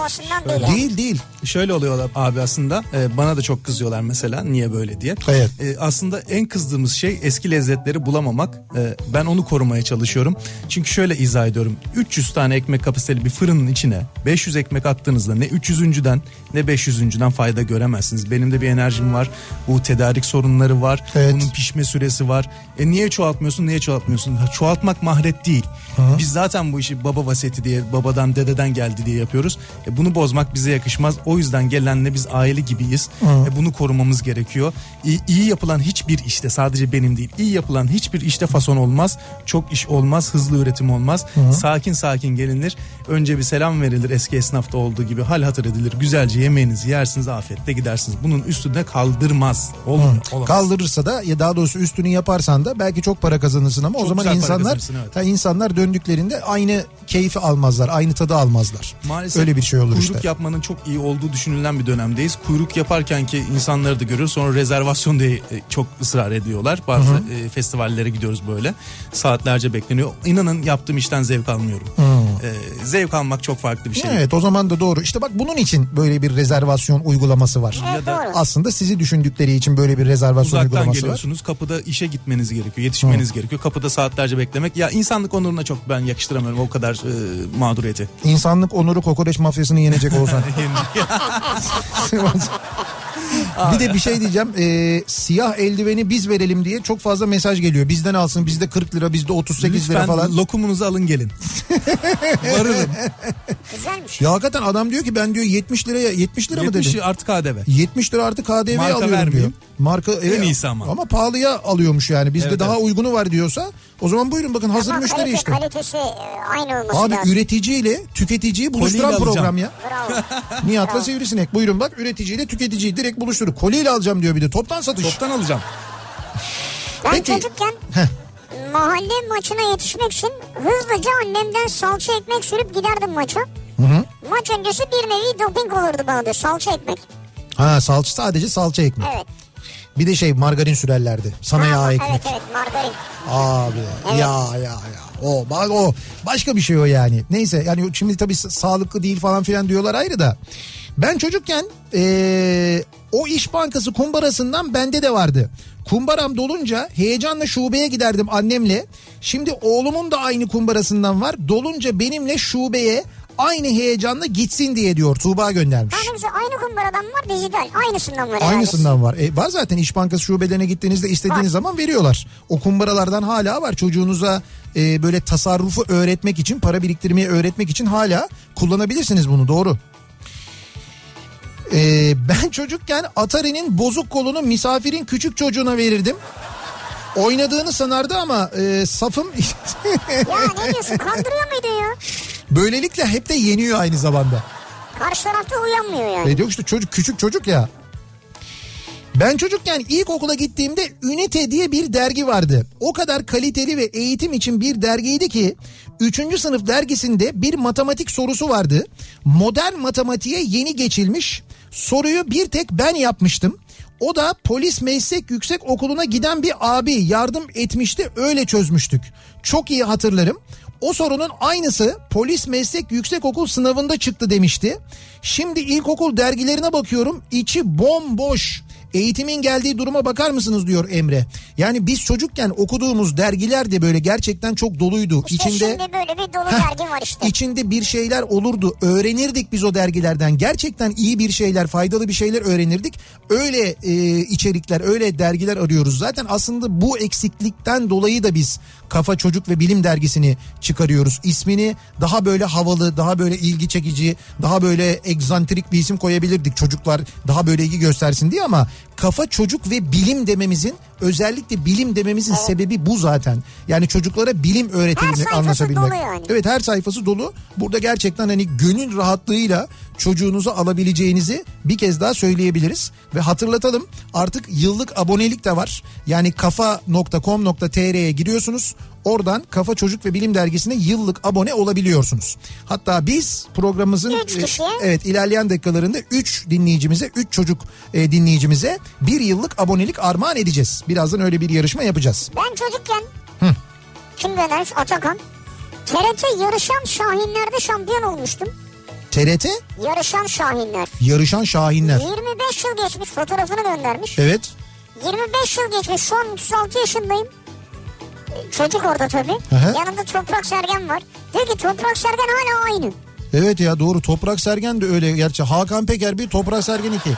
değil. Değil değil. Şöyle oluyorlar abi aslında e, bana da çok kızıyorlar mesela niye böyle diye. Evet. E, aslında en kızdığımız şey eski lezzetleri bulamamak. E, ben onu korumaya çalışıyorum. Çünkü şöyle izah ediyorum. 300 tane ekmek kapasiteli bir fırının içine 500 ekmek attığınızda ne 300.'den ne 500'üncüden fayda göremezsiniz. Benim de bir enerjim var. Bu tedarik sorunları var. Evet. Bunun pişme süresi var. E niye çoğaltmıyorsun? Niye çoğaltmıyorsun? Çoğaltmak mahret değil. Biz zaten bu işi baba vasiyeti diye, babadan dededen geldi diye yapıyoruz. E bunu bozmak bize yakışmaz. O yüzden gelenle biz aile gibiyiz. E bunu korumamız gerekiyor. İyi, iyi yapılan hiçbir işte sadece benim değil. iyi yapılan hiçbir işte fason olmaz. Çok iş olmaz, hızlı üretim olmaz. Sakin sakin gelinir. Önce bir selam verilir eski esnafta olduğu gibi. Hal hatır edilir. Güzelce yemeğinizi yersiniz, afiyetle gidersiniz. Bunun üstüne kaldırmaz. Olmuyor. olamaz. Kaldırırsa da ya daha doğrusu üstünü yaparsan da belki çok para kazanırsın ama o Çok zaman güzel para insanlar evet. ha, insanlar döndüklerinde aynı keyfi almazlar, aynı tadı almazlar. Maalesef Öyle bir şey olur kuyruk işte. yapmanın çok iyi olduğu düşünülen bir dönemdeyiz. Kuyruk yaparken ki insanları da görüyoruz. Sonra rezervasyon diye e, çok ısrar ediyorlar. Bazı e, festivallere gidiyoruz böyle. Saatlerce bekleniyor. İnanın yaptığım işten zevk almıyorum. E, zevk almak çok farklı bir şey. Evet o zaman da doğru. İşte bak bunun için böyle bir rezervasyon uygulaması var. Evet doğru. Aslında sizi düşündükleri için böyle bir rezervasyon Uzaktan uygulaması var. geliyorsunuz. Kapıda işe gitmeniz gerekiyor. Yetişmeniz gerekiyor. Kapıda saatlerce beklemek. Ya insanlık onuruna çok ben yakıştıramıyorum o kadar e, mağduriyeti. İnsanlık onuru kokoreç mafyasını yenecek olsan. bir de bir şey diyeceğim. Ee, siyah eldiveni biz verelim diye çok fazla mesaj geliyor. Bizden alsın bizde 40 lira bizde 38 lira Lütfen falan. lokumunuzu alın gelin. Varırım. Güzelmiş. Ya hakikaten adam diyor ki ben diyor 70 liraya 70 lira mı 70 dedim? artı KDV. 70 lira artı KDV Marka alıyorum vermeyeyim. diyor. Marka evet, iyisi ama. Ama pahalıya alıyormuş yani. Bizde Evet, daha evet. uygunu var diyorsa o zaman buyurun bakın hazır Ama müşteri kalite, işte. kalitesi e, aynı olması Abi lazım. üreticiyle tüketiciyi buluşturan program ya. Bravo. Nihat'la Bravo. Sivrisinek. Buyurun bak üreticiyle tüketiciyi direkt buluşturur. Koliyle alacağım diyor bir de toptan satış. Toptan alacağım. Ben Peki. çocukken mahalle maçına yetişmek için hızlıca annemden salça ekmek sürüp giderdim maça. Maç öncesi bir nevi doping olurdu bana da salça ekmek. Ha salça sadece salça ekmek. Evet. Bir de şey margarin sürerlerdi. Sana Ha, yağ ekmek. Evet evet margarin. Abi Evet. ya ya ya. O bak o başka bir şey o yani. Neyse yani şimdi tabii sa- sağlıklı değil falan filan diyorlar ayrı da. Ben çocukken eee, o iş bankası kumbarasından bende de vardı. Kumbaram dolunca heyecanla şubeye giderdim annemle. Şimdi oğlumun da aynı kumbarasından var. Dolunca benimle şubeye aynı heyecanla gitsin diye diyor Tuğba göndermiş. Bize aynı kumbaradan var dijital. Aynısından var. Aynısından var. E, var zaten İş Bankası şubelerine gittiğinizde istediğiniz Var. zaman veriyorlar. O kumbaralardan hala var. Çocuğunuza e, böyle tasarrufu öğretmek için, para biriktirmeyi öğretmek için hala kullanabilirsiniz bunu doğru. E, ben çocukken Atari'nin bozuk kolunu misafirin küçük çocuğuna verirdim. Oynadığını sanardı ama e, safım Ya ne diyorsun kandırıyor muydun ya? böylelikle hep de yeniyor aynı zamanda. Karşı tarafta uyanmıyor yani. E diyor işte çocuk küçük çocuk ya. Ben çocukken ilkokula gittiğimde Ünite diye bir dergi vardı. O kadar kaliteli ve eğitim için bir dergiydi ki 3. sınıf dergisinde bir matematik sorusu vardı. Modern matematiğe yeni geçilmiş. Soruyu bir tek ben yapmıştım. O da polis meslek yüksek okuluna giden bir abi yardım etmişti öyle çözmüştük. Çok iyi hatırlarım. O sorunun aynısı polis meslek yüksekokul sınavında çıktı demişti. Şimdi ilkokul dergilerine bakıyorum içi bomboş. Eğitimin geldiği duruma bakar mısınız diyor Emre. Yani biz çocukken okuduğumuz dergiler de böyle gerçekten çok doluydu. İşte İçinde şimdi böyle bir dolu Heh, dergi var işte. içinde bir şeyler olurdu. Öğrenirdik biz o dergilerden. Gerçekten iyi bir şeyler, faydalı bir şeyler öğrenirdik. Öyle e, içerikler, öyle dergiler arıyoruz. Zaten aslında bu eksiklikten dolayı da biz Kafa Çocuk ve Bilim Dergisi'ni çıkarıyoruz. İsmini daha böyle havalı, daha böyle ilgi çekici, daha böyle egzantrik bir isim koyabilirdik. Çocuklar daha böyle ilgi göstersin diye ama Kafa Çocuk ve Bilim dememizin özellikle bilim dememizin sebebi bu zaten. Yani çocuklara bilim öğretilmek, sayfası anlaşabilmek. dolu yani. Evet her sayfası dolu. Burada gerçekten hani gönül rahatlığıyla çocuğunuzu alabileceğinizi bir kez daha söyleyebiliriz. Ve hatırlatalım artık yıllık abonelik de var. Yani kafa.com.tr'ye giriyorsunuz. Oradan Kafa Çocuk ve Bilim Dergisi'ne yıllık abone olabiliyorsunuz. Hatta biz programımızın e, evet ilerleyen dakikalarında 3 dinleyicimize 3 çocuk e, dinleyicimize bir yıllık abonelik armağan edeceğiz. Birazdan öyle bir yarışma yapacağız. Ben çocukken kim göndermiş Atakan TRT yarışan şahinlerde şampiyon olmuştum. TRT Yarışan şahinler. yarışan şahinler. 25 yıl geçmiş fotoğrafını göndermiş. Evet. 25 yıl geçmiş şu an 36 yaşındayım. Çocuk orada tabii. hı. Yanında Toprak Sergen var. Diyor ki Toprak Sergen hala aynı. Evet ya doğru Toprak Sergen de öyle gerçi Hakan Peker bir Toprak Sergen iki.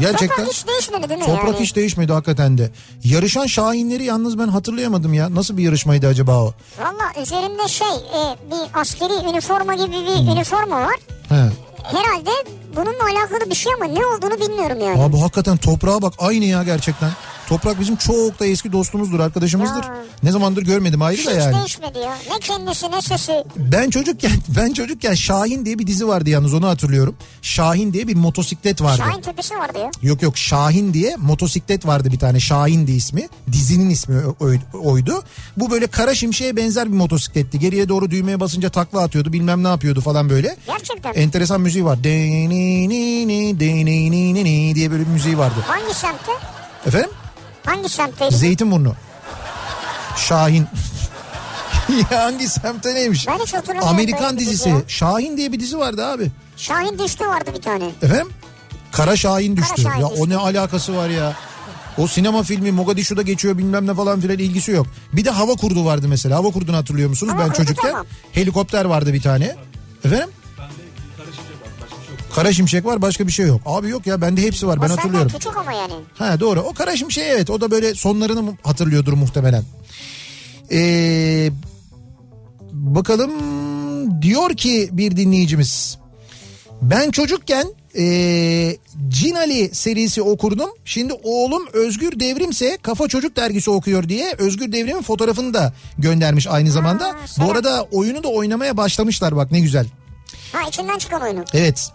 Gerçekten Toprak hiç değişmedi değil mi Toprak yani? hiç değişmedi hakikaten de. Yarışan Şahinleri yalnız ben hatırlayamadım ya. Nasıl bir yarışmaydı acaba o? Valla üzerinde şey e, bir askeri üniforma gibi bir Hmm. üniforma var. He. Herhalde bununla alakalı bir şey ama ne olduğunu bilmiyorum yani. Abi hakikaten toprağa bak aynı ya gerçekten. Toprak bizim çok da eski dostumuzdur, arkadaşımızdır. Ya. Ne zamandır görmedim ayrı Hiç da yani. değişmedi ya. Ne kendisi ne sesi. Ben çocukken ben çocukken Şahin diye bir dizi vardı yalnız onu hatırlıyorum. Şahin diye bir motosiklet vardı. Şahin tepesi vardı ya. Yok yok Şahin diye motosiklet vardı bir tane Şahin diye ismi. Dizinin ismi oy- oydu. Bu böyle kara şimşeğe benzer bir motosikletti. Geriye doğru düğmeye basınca takla atıyordu bilmem ne yapıyordu falan böyle. Gerçekten. Enteresan müziği var. Denini, denini diye böyle bir müziği vardı. Hangi semtte? Efendim? Hangi semtteydi? Zeytinburnu. Şahin. ya hangi semtte neymiş? Ben hiç hatırlamıyorum Amerikan dizisi. ya. Şahin diye bir dizi vardı abi. Şahin düştü vardı bir tane. Efendim? Kara Şahin düştü. Şahin ya düştü. o ne alakası var ya? O sinema filmi Mogadishu'da geçiyor bilmem ne falan filan ilgisi yok. Bir de hava kurdu vardı mesela. Hava kurdunu hatırlıyor musunuz? Hava ben çocukken tamam. helikopter vardı bir tane. Efendim? Kara şimşek var başka bir şey yok. Abi yok ya bende hepsi var ben o senden hatırlıyorum. küçük ama yani. Ha doğru o kara şimşek evet o da böyle sonlarını hatırlıyordur muhtemelen. Ee, bakalım diyor ki bir dinleyicimiz. Ben çocukken ee, Cin Ali serisi okurdum. Şimdi oğlum Özgür Devrimse Kafa Çocuk dergisi okuyor diye Özgür Devrim'in fotoğrafını da göndermiş aynı zamanda. Bu selam. arada oyunu da oynamaya başlamışlar bak ne güzel. Ha içinden çıkan oyunu. Evet.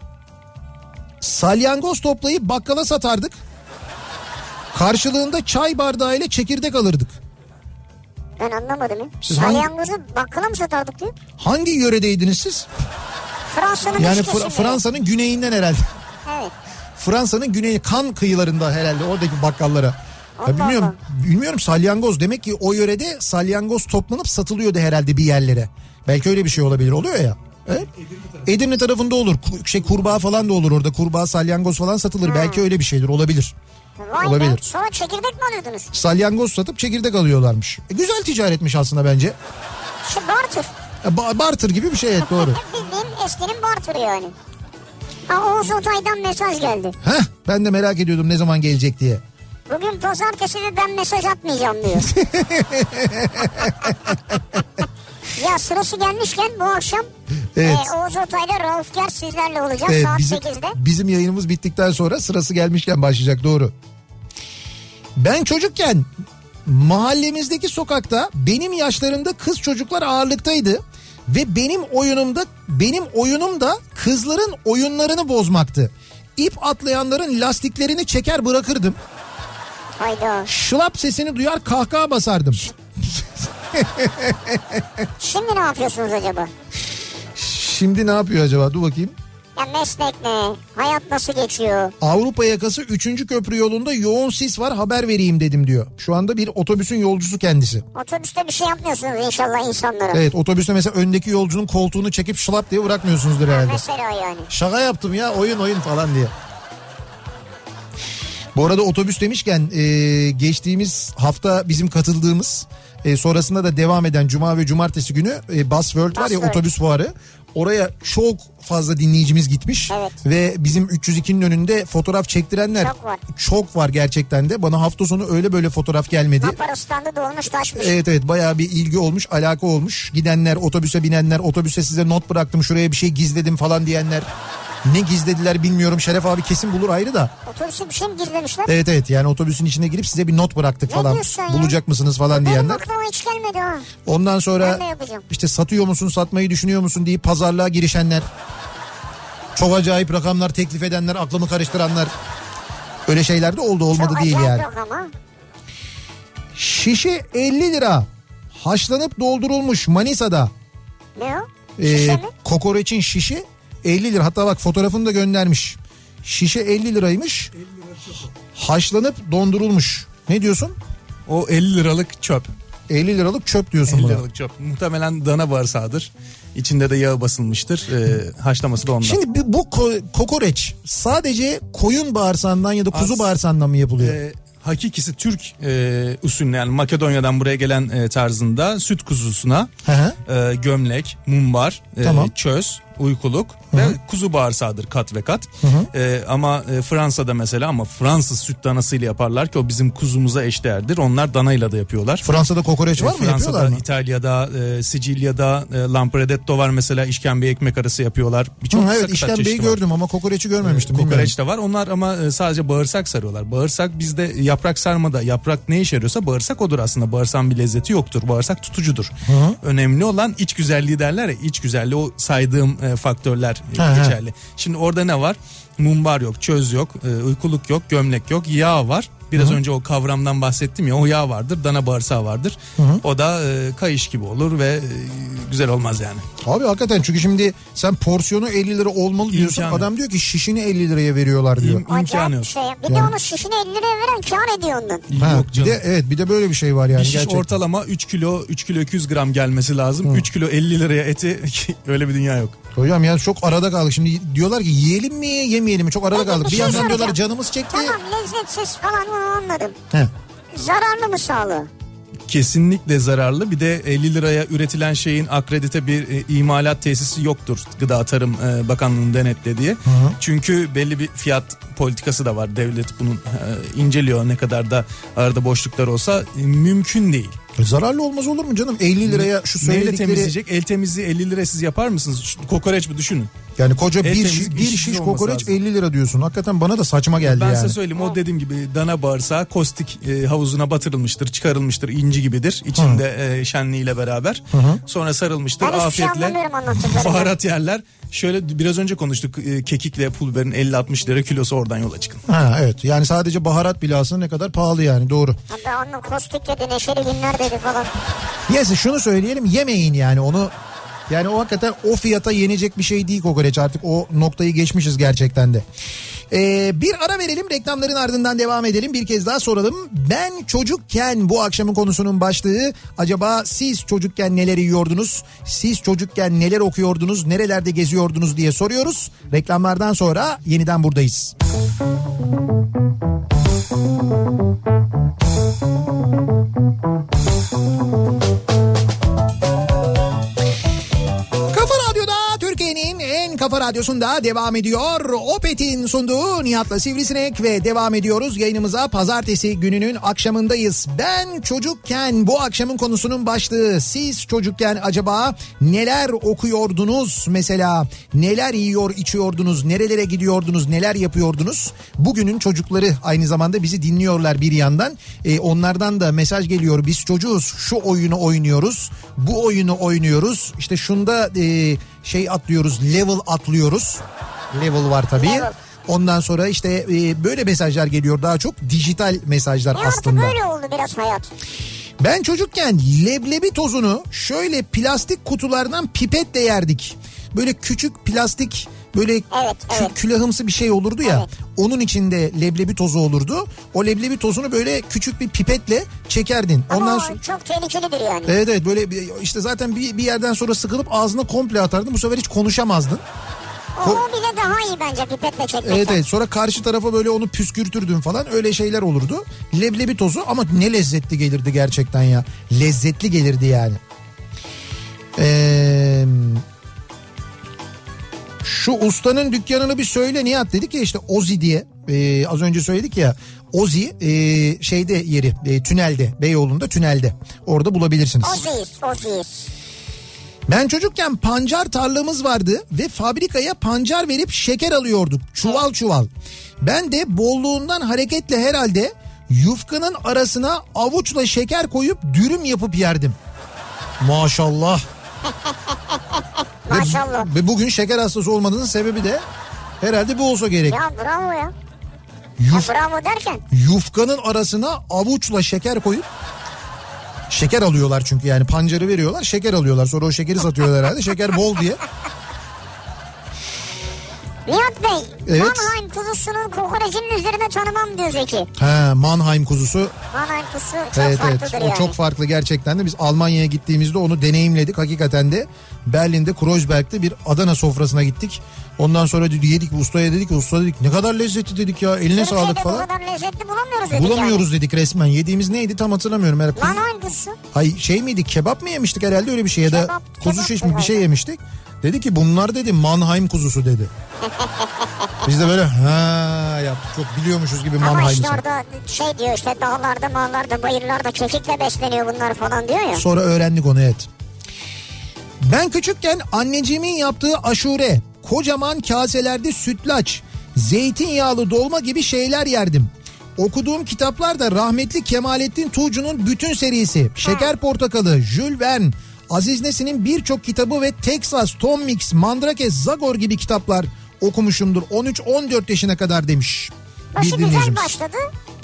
Salyangoz toplayıp bakkala satardık. Karşılığında çay bardağı ile çekirdek alırdık. Ben anlamadım ya. Siz hangi- Salyangozu bakkala mı satardık diyor. Hangi yöredeydiniz siz? Fransa'nın Yani kesimleri. Fransa'nın güneyinden herhalde. Evet. Fransa'nın güneyi kan kıyılarında herhalde oradaki bakkallara. Ya Allah bilmiyorum, bilmiyorum salyangoz demek ki o yörede salyangoz toplanıp satılıyordu herhalde bir yerlere. Belki öyle bir şey olabilir oluyor ya. Evet. Edirne tarafında olur. Şey kurbağa falan da olur orada. Kurbağa, salyangoz falan satılır. Belki öyle bir şeydir. Olabilir. Vay Olabilir. be. Sonra çekirdek mi alıyordunuz? Salyangoz satıp çekirdek alıyorlarmış. E, güzel ticaretmiş aslında bence. Şu barter. E, ba- barter gibi bir şey evet doğru. Bildiğin eskinin barterı yani. Ha Oğuz Otay'dan mesaj geldi. Heh, ben de merak ediyordum ne zaman gelecek diye. Bugün pazartesi ve ben mesaj atmayacağım diyor. ya sırası gelmişken bu akşam Evet. e, Oğuz Otay'la Rauf Ger sizlerle olacak Evet, saat bizim, 8'de. bizim yayınımız bittikten sonra sırası gelmişken başlayacak doğru. Ben çocukken mahallemizdeki sokakta benim yaşlarımda kız çocuklar ağırlıktaydı ve benim oyunumda benim oyunum da kızların oyunlarını bozmaktı. İp atlayanların lastiklerini çeker bırakırdım. Hayda. Şılap sesini duyar kahkaha basardım. Şimdi ne yapıyorsunuz acaba? Şimdi ne yapıyor acaba? Dur bakayım. Ya meslek ne? Hayat nasıl geçiyor? Avrupa yakası 3. köprü yolunda yoğun sis var haber vereyim dedim diyor. Şu anda bir otobüsün yolcusu kendisi. Otobüste bir şey yapmıyorsunuz inşallah insanlara. Evet otobüste mesela öndeki yolcunun koltuğunu çekip şılap diye bırakmıyorsunuzdur herhalde. Mesela yani. Şaka yaptım ya oyun oyun falan diye. Bu arada otobüs demişken e, geçtiğimiz hafta bizim katıldığımız e, sonrasında da devam eden cuma ve cumartesi günü e, Bus World var ya Bus World. otobüs fuarı. oraya çok fazla dinleyicimiz gitmiş. Evet. Ve bizim 302'nin önünde fotoğraf çektirenler Çok var. çok var gerçekten de. Bana hafta sonu öyle böyle fotoğraf gelmedi. Napara standı dolmuş taşmış. Evet evet bayağı bir ilgi olmuş alaka olmuş. Gidenler otobüse binenler otobüse size not bıraktım şuraya bir şey gizledim falan diyenler. Ne gizlediler bilmiyorum Şeref abi kesin bulur ayrı da. Otobüse bir şey mi gizlemişler? Evet evet yani otobüsün içine girip size bir not bıraktık Ne falan. Bulacak mısınız falan Benim diyenler. aklıma hiç gelmedi ha. Ondan sonra işte satıyor musun satmayı düşünüyor musun diye pazarlığa girişenler. Çok acayip rakamlar teklif edenler aklımı karıştıranlar. Öyle şeyler de oldu olmadı Çok değil yani. ama. Şişe 50 lira. Haşlanıp doldurulmuş Manisa'da. Ne o? Ee, Şişe mi? kokoreçin şişi 50 lira. Hatta bak fotoğrafını da göndermiş. Şişe 50 liraymış. Haşlanıp dondurulmuş. Ne diyorsun? O 50 liralık çöp. 50 liralık çöp diyorsun 50 buna. liralık çöp. Muhtemelen dana bağırsağıdır. İçinde de yağı basılmıştır. Ee, haşlaması da ondan. Şimdi bu ko- kokoreç sadece koyun bağırsağından ya da kuzu Az- bağırsağından mı yapılıyor? Ee, hakikisi Türk e, usulüne yani Makedonya'dan buraya gelen e, tarzında süt kuzusuna e, gömlek, mumbar, e, Tamam. çöz, uykuluk ve kuzu bağırsağıdır kat ve kat. E, ama e, Fransa'da mesela ama Fransız süt danasıyla yaparlar ki o bizim kuzumuza eşdeğerdir. Onlar danayla da yapıyorlar. Fransa'da kokoreç var E, mı yapıyorlar Fransa'da, mı? İtalya'da, e, Sicilya'da e, Lampredetto var mesela işkembe ekmek arası yapıyorlar. Birçok evet işkembeyi var. gördüm ama kokoreçi görmemiştim. bilmiyorum. Kokoreç de var. Onlar ama e, sadece bağırsak sarıyorlar. Bağırsak bizde yaprak sarmada yaprak ne işe yarıyorsa bağırsak odur aslında. Bağırsağın bir lezzeti yoktur. Bağırsak tutucudur. Önemli olan iç güzelliği derler ya iç güzelliği o saydığım e, e, Hı hı. geçerli. Şimdi orada ne var? Mumbar yok, çöz yok, e, uykuluk yok, gömlek yok, yağ var. Biraz önce o kavramdan bahsettim ya o yağ vardır, dana bağırsağı vardır. O da e, kayış gibi olur ve e, güzel olmaz yani. Abi hakikaten çünkü şimdi sen porsiyonu 50 lira olmalı diyorsun. İmkanı. Adam diyor ki şişini 50 liraya veriyorlar diyor. İm- imkanı yok. bir şey. Bir de Yani- onu şişine 50 liraya veren kar ediyor ondan. Ha, Yok bir de evet bir de böyle bir şey var yani bir şiş gerçekten. ortalama 3 kilo 3 kilo 200 gram gelmesi lazım. 3 kilo 50 liraya eti öyle bir dünya yok. Hocam yani çok arada kaldık. Şimdi diyorlar ki yiyelim mi yemeyelim mi çok arada Peki, kaldık. bir Bir şey yandan diyorlar soracağım. canımız çekti. Tamam lezzetsiz falan onu anladım. He. Zararlı mı sağlığı? Kesinlikle zararlı. Bir de 50 liraya üretilen şeyin akredite bir e, imalat tesisi yoktur. Gıda Tarım e, Bakanlığı'nın denetlediği. Çünkü belli bir fiyat politikası da var. Devlet bunun e, inceliyor ne kadar da arada boşluklar olsa e, mümkün değil. E, Zararlı olmaz olur mu canım? 50 liraya şu Neyle söyledikleri temizleyecek? El temizliği 50 lira siz yapar mısınız? Şu Kokoreç mi düşünün? yani koca El bir, şiş, bir şiş kokoreç lazım. 50 lira diyorsun. Hakikaten bana da saçma geldi Ben yani. size söyleyeyim o dediğim gibi dana bağırsağı kostik e, havuzuna batırılmıştır, çıkarılmıştır, inci gibidir. İçinde e, şenliğiyle beraber. Sonra sarılmıştır Ben şey afiyetle. Baharat yerler. Şöyle biraz önce konuştuk e, kekikle pul biberin 50-60 lira kilosu oradan yola çıkın. Ha evet yani sadece baharat bile aslında ne kadar pahalı yani doğru. Hatta onun kostik dedi neşeli günler dedi falan. Neyse şunu söyleyelim yemeyin yani onu yani o hakikaten o fiyata yenecek bir şey değil kokoreç artık o noktayı geçmişiz gerçekten de. Ee, bir ara verelim reklamların ardından devam edelim bir kez daha soralım. Ben çocukken bu akşamın konusunun başlığı acaba siz çocukken neler yiyordunuz? Siz çocukken neler okuyordunuz? Nerelerde geziyordunuz diye soruyoruz. Reklamlardan sonra yeniden buradayız. Kafa kafa radyosunda devam ediyor. Opet'in sunduğu Nihat'la Sivrisinek ve devam ediyoruz. Yayınımıza pazartesi gününün akşamındayız. Ben çocukken bu akşamın konusunun başlığı. Siz çocukken acaba neler okuyordunuz mesela? Neler yiyor içiyordunuz? Nerelere gidiyordunuz? Neler yapıyordunuz? Bugünün çocukları aynı zamanda bizi dinliyorlar bir yandan. Ee, onlardan da mesaj geliyor. Biz çocuğuz şu oyunu oynuyoruz. Bu oyunu oynuyoruz. İşte şunda e, şey atlıyoruz level atlıyoruz. Level var tabii. Level. Ondan sonra işte e, böyle mesajlar geliyor daha çok dijital mesajlar artık aslında. böyle oldu biraz hayat. Ben çocukken leblebi tozunu şöyle plastik kutulardan pipetle yerdik. Böyle küçük plastik böyle Evet, kü- evet. külahımsı bir şey olurdu ya. Evet. Onun içinde leblebi tozu olurdu. O leblebi tozunu böyle küçük bir pipetle çekerdin. Ama Ondan sonra çok tehlikelidir yani. Evet evet böyle işte zaten bir, bir yerden sonra sıkılıp ağzına komple atardın. Bu sefer hiç konuşamazdın. O, o bile daha iyi bence pipetle çekmekten. Evet evet sonra karşı tarafa böyle onu püskürtürdün falan öyle şeyler olurdu. Leblebi tozu ama ne lezzetli gelirdi gerçekten ya. Lezzetli gelirdi yani. Ee, Şu ustanın dükkanını bir söyle Nihat dedik ya işte Ozi diye Ee, az önce söyledik ya Ozi e, şeyde yeri e, tünelde Beyoğlu'nda tünelde orada bulabilirsiniz. Oziyiz, oziyiz. Ben çocukken pancar tarlamız vardı ve fabrikaya pancar verip şeker alıyorduk çuval çuval. Ben de bolluğundan hareketle herhalde yufkanın arasına avuçla şeker koyup dürüm yapıp yerdim. Maşallah. Maşallah. Ve bugün şeker hastası olmanızın sebebi de herhalde bu olsa gerek. Ya bravo ya. Yuf, Ha, bravo derken yufkanın arasına avuçla şeker koyup şeker alıyorlar çünkü yani pancarı veriyorlar şeker alıyorlar sonra o şekeri satıyorlar herhalde şeker bol diye. Nihat Bey, Evet. Mannheim kuzusunun kokorecinin üzerine tanımam diyor Zeki. He Mannheim kuzusu Mannheim kuzusu çok evet evet farklıdır o yani. çok farklı gerçekten de biz Almanya'ya gittiğimizde onu deneyimledik hakikaten de Berlin'de Kreuzberg'de bir Adana sofrasına gittik. Ondan sonra dedi, yedik ustaya dedik usta dedik ne kadar lezzetli dedik ya eline Türkiye'de sağlık falan. kadar lezzetli bulamıyoruz dedik Bulamıyoruz dedik resmen yediğimiz neydi tam hatırlamıyorum. Herhalde yani. kuzu, Mannheim kuzusu. Hay şey miydi kebap mı yemiştik herhalde öyle bir şey ya da Kebap, kuzu kebap şiş mi bir şey yemiştik. Dedi ki bunlar dedi Mannheim kuzusu dedi. Biz de böyle ha yaptık çok biliyormuşuz gibi Ama Mannheim'i. işte orada şey diyor işte dağlarda mağlarda bayırlarda kekikle besleniyor bunlar falan diyor ya. Sonra öğrendik onu evet. Ben küçükken anneciğimin yaptığı aşure, kocaman kaselerde sütlaç, zeytinyağlı dolma gibi şeyler yerdim. Okuduğum kitaplarda rahmetli Kemalettin Tuğcu'nun bütün serisi, Şeker Portakalı, Jules Verne, Aziz Nesin'in birçok kitabı ve Texas, Tom Mix, Mandrake, Zagor gibi kitaplar okumuşumdur 13-14 yaşına kadar demiş. Bir güzel başladı.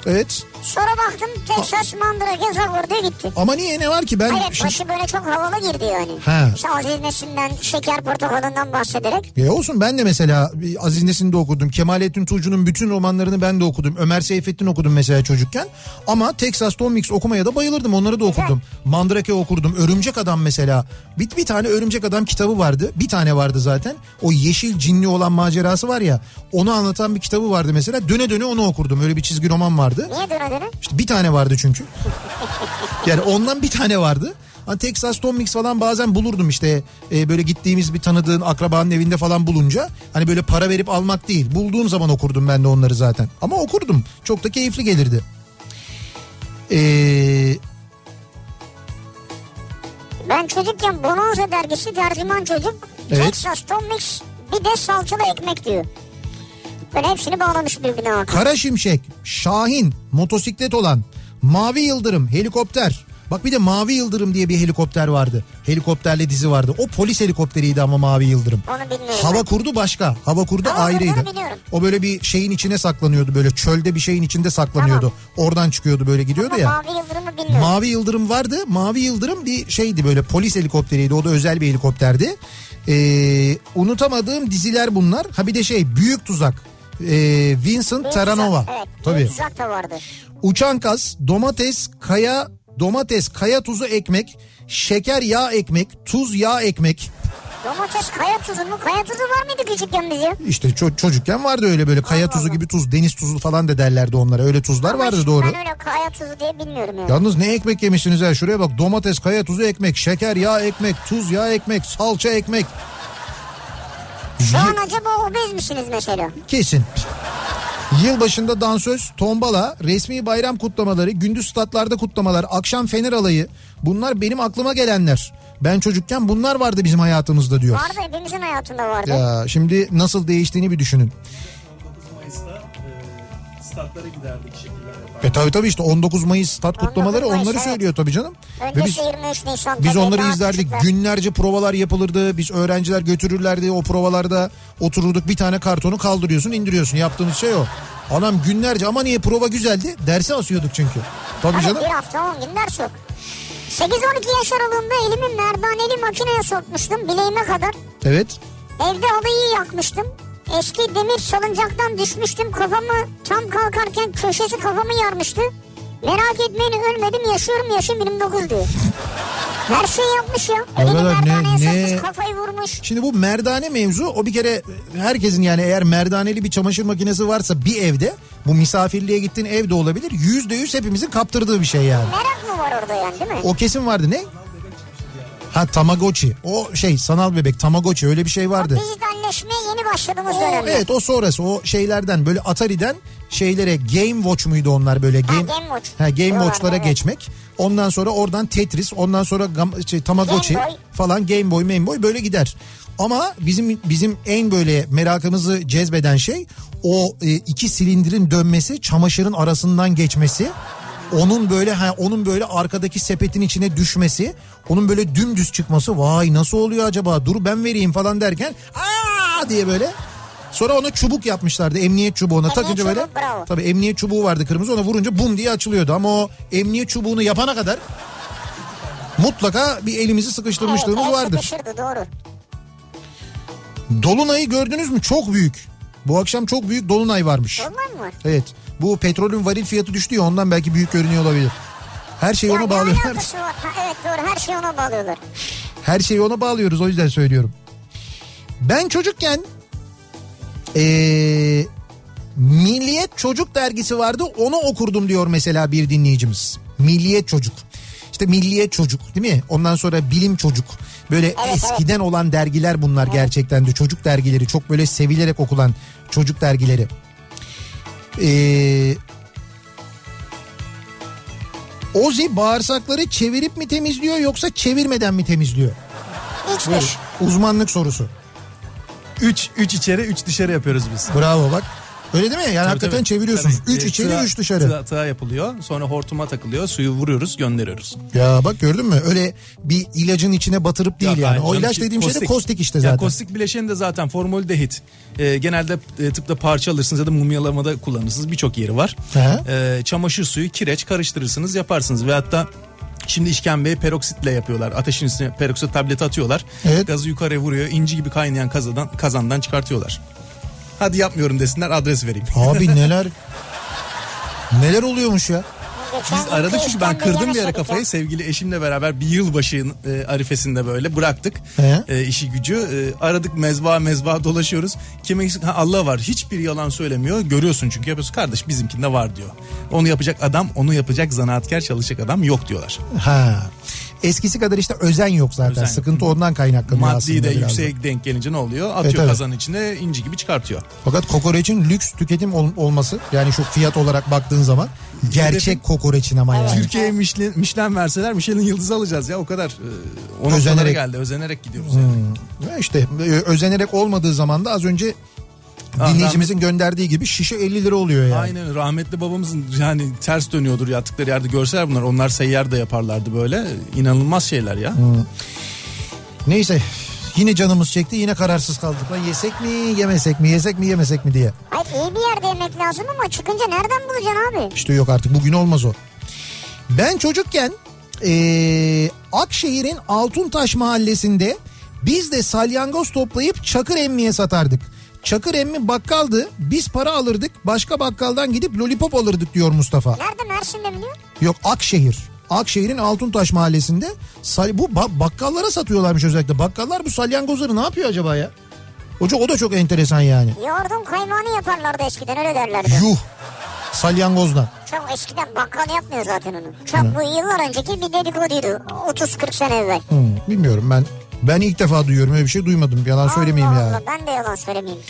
Evet Sonra baktım Texas Mandrake Zagor diye gitti. ama niye ne var ki ben... Hayır başı böyle çok havalı girdi yani. He. İşte Aziz Nesin'den şeker portakalından bahsederek. E olsun ben de mesela Aziz Nesin'i de okudum. Kemalettin Tuğcu'nun bütün romanlarını ben de okudum. Ömer Seyfettin okudum mesela çocukken. Ama Texas Tom Mix okumaya da bayılırdım. Onları da okudum. Mandrake okurdum. Örümcek Adam mesela. Bir, bir tane Örümcek Adam kitabı vardı. Bir tane vardı zaten. O yeşil cinli olan macerası var ya. Onu anlatan bir kitabı vardı mesela. Döne döne onu okurdum. Öyle bir çizgi roman vardı. Niye döne döne? İşte bir tane vardı çünkü. Yani ondan bir tane vardı. Hani Texas Tom Mix falan bazen bulurdum işte e, böyle gittiğimiz bir tanıdığın akrabanın evinde falan bulunca hani böyle para verip almak değil bulduğum zaman okurdum ben de onları zaten ama okurdum çok da keyifli gelirdi. Ee, Ben çocukken Bonanza dergisi tercüman çocuk. Evet. Texas Tom Mix bir de salçalı ekmek diyor. Böyle hepsini bağlamış birbirine bak. Kara Şimşek, Şahin, motosiklet olan, Mavi Yıldırım, helikopter. Bak bir de Mavi Yıldırım diye bir helikopter vardı. Helikopterli dizi vardı. O polis helikopteriydi ama Mavi Yıldırım. Onu bilmiyorum. Hava kurdu başka. Hava kurdu Hava ayrıydı. O böyle bir şeyin içine saklanıyordu böyle çölde bir şeyin içinde saklanıyordu. Oradan çıkıyordu böyle gidiyordu Ama ya. Mavi Yıldırım'ı bilmiyorum. Mavi Yıldırım vardı. Mavi Yıldırım bir şeydi böyle polis helikopteriydi. O da özel bir helikopterdi. Ee, unutamadığım diziler bunlar. Ha bir de şey Büyük Tuzak. Ee, Vincent Taranova. Evet. Tabii. Tuzak da vardı. Uçan kas, domates, kaya, domates, kaya tuzu ekmek, şeker yağ ekmek, tuz yağ ekmek. Domates kaya tuzu mu? Kaya tuzu var mıydı küçükken biz ya? İşte ço- çocukken vardı öyle böyle kaya tuzu gibi tuz, deniz tuzu falan da derlerdi onlara. Öyle tuzlar Ama vardı doğru. Ben öyle kaya tuzu diye bilmiyorum yani. Yalnız ne ekmek yemişsiniz ya şuraya bak domates, kaya tuzu ekmek, şeker, yağ ekmek, tuz, yağ ekmek, salça ekmek. Şu an acaba obez misiniz mesela? Kesin. Yılbaşında dansöz, tombala, resmi bayram kutlamaları, gündüz statlarda kutlamalar, akşam fener alayı bunlar benim aklıma gelenler. Ben çocukken bunlar vardı bizim hayatımızda diyor. Vardı hepimizin hayatında vardı. Ya şimdi nasıl değiştiğini bir düşünün. Statlara giderdik şekiller yapardık. E tabii tabii işte 19 Mayıs stat 19 kutlamaları Mayıs, onları evet. söylüyor tabii canım. Ve biz, Öncesi 23 Nisan. biz onları izlerdik. küçükler. Günlerce provalar yapılırdı. Biz öğrenciler götürürlerdi. O provalarda otururduk. Bir tane kartonu kaldırıyorsun indiriyorsun. Yaptığımız şey o. Anam günlerce ama niye prova güzeldi? Derse asıyorduk çünkü. Tabii Tabii canım. bir hafta 10 gün ders yok. 8-12 yaş aralığında elimi merdaneli makineye sokmuştum bileğime kadar. Evet. Evde halıyı yakmıştım. Eski demir salıncaktan düşmüştüm. Kafamı tam kalkarken köşesi kafamı yarmıştı. Merak etmeyin ölmedim yaşıyorum yaşım 29 diyor. Her şeyi yapmış ya. Elini ne- merdaneye ne- kafayı vurmuş. Şimdi bu merdane mevzu o bir kere herkesin yani eğer merdaneli bir çamaşır makinesi varsa bir evde bu misafirliğe gittiğin evde olabilir. Yüzde yüz hepimizin kaptırdığı bir şey yani. Merak mı var orada yani değil mi? O kesin vardı ne? Ha Tamagotchi. O şey sanal bebek Tamagotchi öyle bir şey vardı. Dijitalleşmeye yeni başladığımız O, dönemde. evet o sonrası o şeylerden böyle Atari'den şeylere Game Watch muydu onlar böyle Game, Game Watch. Ha, Game Watch'lara evet. geçmek. Ondan sonra oradan Tetris, ondan sonra şey, Tamagotchi Game Boy. falan Game Boy, Game Boy böyle gider. Ama bizim bizim en böyle merakımızı cezbeden şey o e, iki silindirin dönmesi, çamaşırın arasından geçmesi. Onun böyle ha onun böyle arkadaki sepetin içine düşmesi, onun böyle dümdüz çıkması. Vay nasıl oluyor acaba? Dur ben vereyim falan derken aa diye böyle Sonra ona çubuk yapmışlardı emniyet çubuğuna takınca böyle. bravo. Tabii emniyet çubuğu vardı kırmızı ona vurunca bum diye açılıyordu ama o emniyet çubuğunu yapana kadar mutlaka bir elimizi sıkıştırmışlığımız evet, vardır. sıkışırdı doğru. Dolunay'ı gördünüz mü? Çok büyük. Bu akşam çok büyük dolunay varmış. Dolunay mı var? Evet. Bu petrolün varil fiyatı düştü ya ondan belki büyük görünüyor olabilir. Her şeyi Ya ona bağlıyorlar. Ha, evet doğru her şeyi ona bağlıyorlar. Her şeyi ona bağlıyoruz o yüzden söylüyorum. Ben çocukken eee, Milliyet Çocuk dergisi vardı onu okurdum diyor mesela bir dinleyicimiz. Milliyet Çocuk. İşte Milliyet Çocuk değil mi? Ondan sonra Bilim Çocuk. Böyle eskiden olan dergiler bunlar gerçekten de çocuk dergileri çok böyle sevilerek okulan çocuk dergileri. Eee Ozi bağırsakları çevirip mi temizliyor yoksa çevirmeden mi temizliyor? Uzmanlık sorusu. 3 3 içeri 3 dışarı yapıyoruz biz. Bravo bak. Öyle değil mi? Yani hakikaten Tabii, çeviriyorsunuz. tabii. 3 E, içeri tığa- 3 dışarı. Tığa, tığa yapılıyor. Sonra hortuma takılıyor. Suyu vuruyoruz, gönderiyoruz. Ya bak gördün mü? Öyle bir ilacın içine batırıp değil Yok, yani. O ilaç dediğim şey de kostik işte zaten. Ya kostik bileşeni de zaten formaldehit. Ee, genelde e, tıpta parça alırsınız ya da mumyalamada kullanırsınız. Birçok yeri var. Ee, çamaşır suyu, kireç karıştırırsınız, yaparsınız. Ve hatta Şimdi işkembeyi peroksitle yapıyorlar. Ateşin üstüne peroksit tableti atıyorlar. Evet. Gazı yukarıya vuruyor. inci gibi kaynayan kazandan, kazandan çıkartıyorlar. Hadi yapmıyorum desinler adres vereyim. Abi neler neler oluyormuş ya? Biz aradık çünkü ben kırdım bir yedik kafayı. ya. Sevgili eşimle beraber bir yılbaşı e, arifesinde böyle bıraktık He. e, işi gücü. E, aradık mezba mezba dolaşıyoruz. Kime? Ha, Allah var. Hiçbir yalan söylemiyor. Görüyorsun çünkü yapıyorsun. Kardeş bizimkinde var diyor. Onu yapacak adam, onu yapacak zanaatkar çalışacak adam yok diyorlar. Ha. Eskisi kadar işte özen yok zaten. Özen yok. Sıkıntı ondan kaynaklanıyor Maddi aslında de biraz da. yüksek denk gelince ne oluyor? Atıyor Evet, evet. kazanın içine inci gibi çıkartıyor. Fakat kokoreçin lüks tüketim ol- olması yani şu fiyat olarak baktığın zaman gerçek kokoreçin ama yani. Türkiye'ye Michelin, Michelin verseler Michelin yıldızı alacağız ya o kadar. E, o noktalara Özenerek. geldi. Özenerek gidiyoruz yani. Ya işte e, özenerek olmadığı zaman da az önce Ah, dinleyicimizin gönderdiği gibi şişe 50 lira oluyor yani. Aynen rahmetli babamızın yani ters dönüyordur yattıkları yerde görseler bunlar onlar seyyar da yaparlardı böyle inanılmaz şeyler ya. Neyse yine canımız çekti yine kararsız kaldık. Lan yesek mi yemesek mi yesek mi yemesek mi diye. Hayır iyi bir yerde yemek lazım ama çıkınca nereden bulacaksın abi? İşte yok artık bugün olmaz o. Ben çocukken eee, Akşehir'in Altuntaş mahallesinde biz de salyangoz toplayıp çakır emmiye satardık. Çakır emmi bakkaldı biz para alırdık başka bakkaldan gidip lollipop alırdık diyor Mustafa. Nerede Mersin'de mi diyor? Yok Akşehir. Akşehir'in Altuntaş mahallesinde bu ba- bakkallara satıyorlarmış özellikle. Bakkallar bu salyangozları ne yapıyor acaba ya? Hoca o da çok enteresan yani. Yoğurdun kaymağını yaparlardı eskiden öyle derlerdi. Yuh salyangozdan. Çok eskiden bakkal yapmıyor zaten onu. Çok bu yıllar önceki bir dedikoduydu. 30-40 sene evvel. Hmm, bilmiyorum ben ben ilk defa duyuyorum öyle bir şey duymadım. Yalan söylemeyeyim Allah ya. Allah, ben de yalan söylemeyeyim.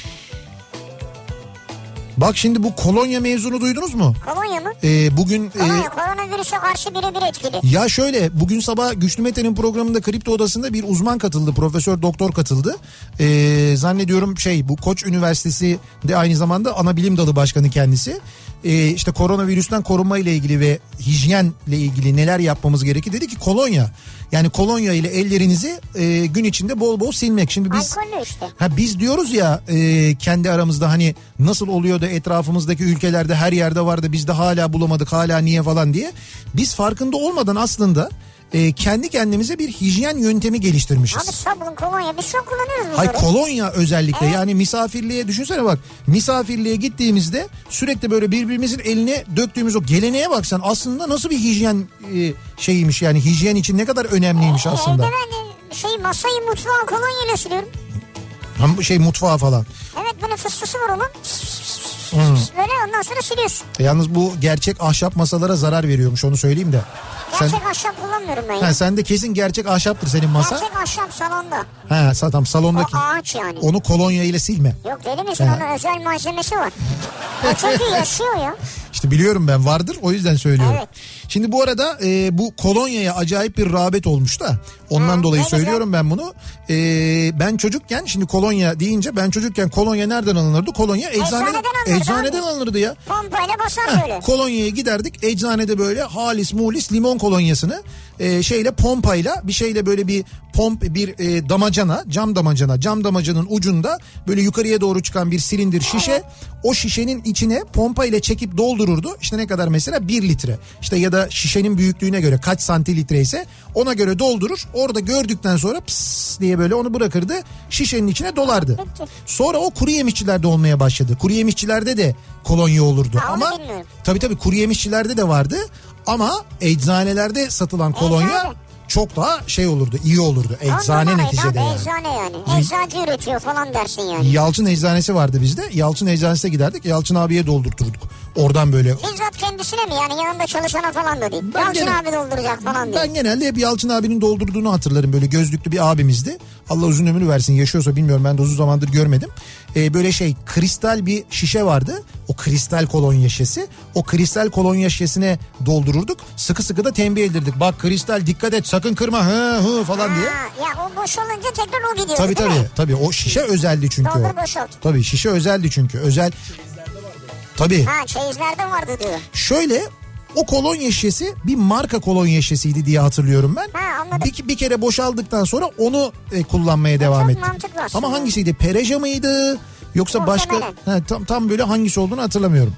Bak şimdi bu kolonya mevzunu duydunuz mu? Kolonya mı? Ee, bugün e, Kolonya koronavirüse karşı birebir etkili. ya şöyle bugün sabah Güçlü Mete'nin programında Kripto Odası'nda bir uzman katıldı. Profesör doktor katıldı. Ee, zannediyorum şey bu Koç Üniversitesi de aynı zamanda ana bilim dalı başkanı kendisi. Ee, işte koronavirüsten korunma ile ilgili ve hijyenle ilgili neler yapmamız gerekir dedi ki kolonya. Yani kolonya ile ellerinizi e, gün içinde bol bol silmek. Şimdi biz işte. Ha biz diyoruz ya e, kendi aramızda hani nasıl oluyor da etrafımızdaki ülkelerde her yerde vardı biz de hala bulamadık hala niye falan diye. Biz farkında olmadan aslında e, kendi kendimize bir hijyen yöntemi geliştirmişiz. Abi sabun kolonya biz çok kullanıyoruz Hay bunları. kolonya özellikle yani misafirliğe düşünsene bak misafirliğe gittiğimizde sürekli böyle birbirimizin eline döktüğümüz o geleneğe baksan aslında nasıl bir hijyen e, şeyiymiş yani hijyen için ne kadar önemliymiş aslında. Evde ben de şey masayı mutfağı kolonyayla siliyorum. Hem şey mutfağı falan. Evet böyle fıstısı var onun. Pıs böyle ondan sonra siliyorsun. E, Yalnız bu gerçek ahşap masalara zarar veriyormuş onu söyleyeyim de. Sen, Gerçek ahşap kullanmıyorum ben ya. sen de kesin gerçek ahşaptır senin masa. Gerçek ahşap salonda. Sa- tamam O salondaki. ağaç yani. Onu kolonya ile silme. Yok deli misin? Onun özel malzemesi var. O çünkü yaşıyor ya. İşte biliyorum ben vardır o yüzden söylüyorum. Evet. Şimdi bu arada e, bu kolonyaya acayip bir rağbet olmuş da ondan Ha, dolayı güzel. söylüyorum ben bunu. E, ben çocukken şimdi kolonya deyince ben çocukken kolonya nereden alınırdı? Kolonya eczaneden, Eczaneden alınırdı eczaneden alınırdı ya. Pompayla basar böyle. kolonyaya giderdik eczanede böyle halis mulis limon kolonyasını e, şeyle pompayla bir şeyle böyle bir pomp bir e, damacana cam damacana cam damacanın ucunda böyle yukarıya doğru çıkan bir silindir şişe o şişenin içine pompa ile çekip doldururdu işte ne kadar mesela 1 litre işte ya da şişenin büyüklüğüne göre kaç santilitre ise ona göre doldurur orada gördükten sonra pıs diye böyle onu bırakırdı şişenin içine dolardı. Sonra o kuru yemişçilerde olmaya başladı. Kuru yemişçilerde de kolonya olurdu Ha, ama tabii tabii kuru yemişçilerde de vardı ama eczanelerde satılan kolonya Eczane. çok daha şey olurdu iyi olurdu eczane numara neticede abi, yani. Eczane yani. Eczacı üretiyor falan dersin yani. Yalçın eczanesi vardı bizde. Yalçın eczanesine giderdik. Yalçın abiye doldurturduk. Oradan böyle. Bizzat kendisine mi yani yanında çalışana falan da değil. Ben Yalçın gene- abi dolduracak falan diye. Ben genelde hep Yalçın abinin doldurduğunu hatırlarım. Böyle gözlüklü bir abimizdi. Allah uzun ömür versin. Yaşıyorsa bilmiyorum ben de uzun zamandır görmedim. Ee, böyle şey kristal bir şişe vardı. O kristal kolonya şişesi. O kristal kolonya şişesine doldururduk. Sıkı sıkı da tembih edilirdik. Bak kristal dikkat et sakın kırma hı hı falan diye. Ha, ya o boş olunca tekrar o gidiyor. Tabii tabii. mi? Tabii o şişe özeldi çünkü Doldur o. boşalt. Tabii şişe özeldi çünkü. Özel. Tabii. Ha çeyizlerde vardı diyor. Şöyle o kolonya şişesi bir marka kolonya şişesiydi diye hatırlıyorum ben. Ha, anladım. Bir, bir kere boşaldıktan sonra onu e, kullanmaya devam çok ettim. mantıklı aslında. Ama hangisiydi? Pereja mıydı? Yoksa başka Muhtemelen. ha, tam tam böyle hangisi olduğunu hatırlamıyorum.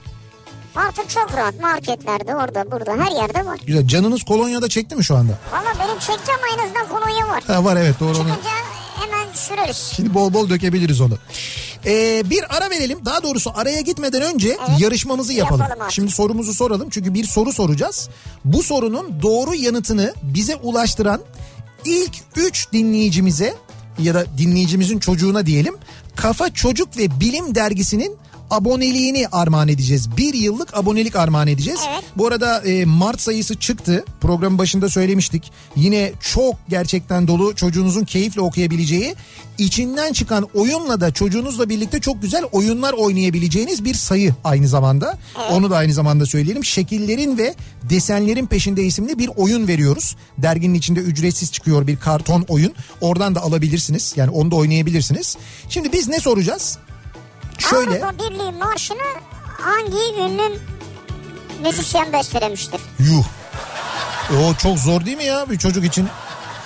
Artık çok rahat marketlerde orada burada her yerde var. Güzel. Canınız kolonyada çekti mi şu anda? Valla benim çekeceğim en azından kolonya var. Ha, var evet doğru onu. Hemen süreriz. Şimdi bol bol dökebiliriz onu. Ee, bir ara verelim. Daha doğrusu araya gitmeden önce Evet. yarışmamızı yapalım. Yapalım artık. Şimdi sorumuzu soralım. Çünkü bir soru soracağız. Bu sorunun doğru yanıtını bize ulaştıran ilk 3 dinleyicimize ya da dinleyicimizin çocuğuna diyelim. Kafa Çocuk ve Bilim dergisinin aboneliğini armağan edeceğiz. Bir yıllık abonelik armağan edeceğiz. Evet. Bu arada e, Mart sayısı çıktı. Programın başında söylemiştik. Yine çok gerçekten dolu çocuğunuzun keyifle okuyabileceği, içinden çıkan oyunla da çocuğunuzla birlikte çok güzel oyunlar oynayabileceğiniz bir sayı aynı zamanda. Onu da aynı zamanda söyleyelim. Şekillerin ve desenlerin peşinde isimli bir oyun veriyoruz. Derginin içinde ücretsiz çıkıyor bir karton oyun. Oradan da alabilirsiniz. Yani onu da oynayabilirsiniz. Şimdi biz ne soracağız? Şöyle. Avrupa Birliği marşını hangi ünlü müzisyen bestelemiştir? Yuh. O çok zor değil mi ya bir çocuk için?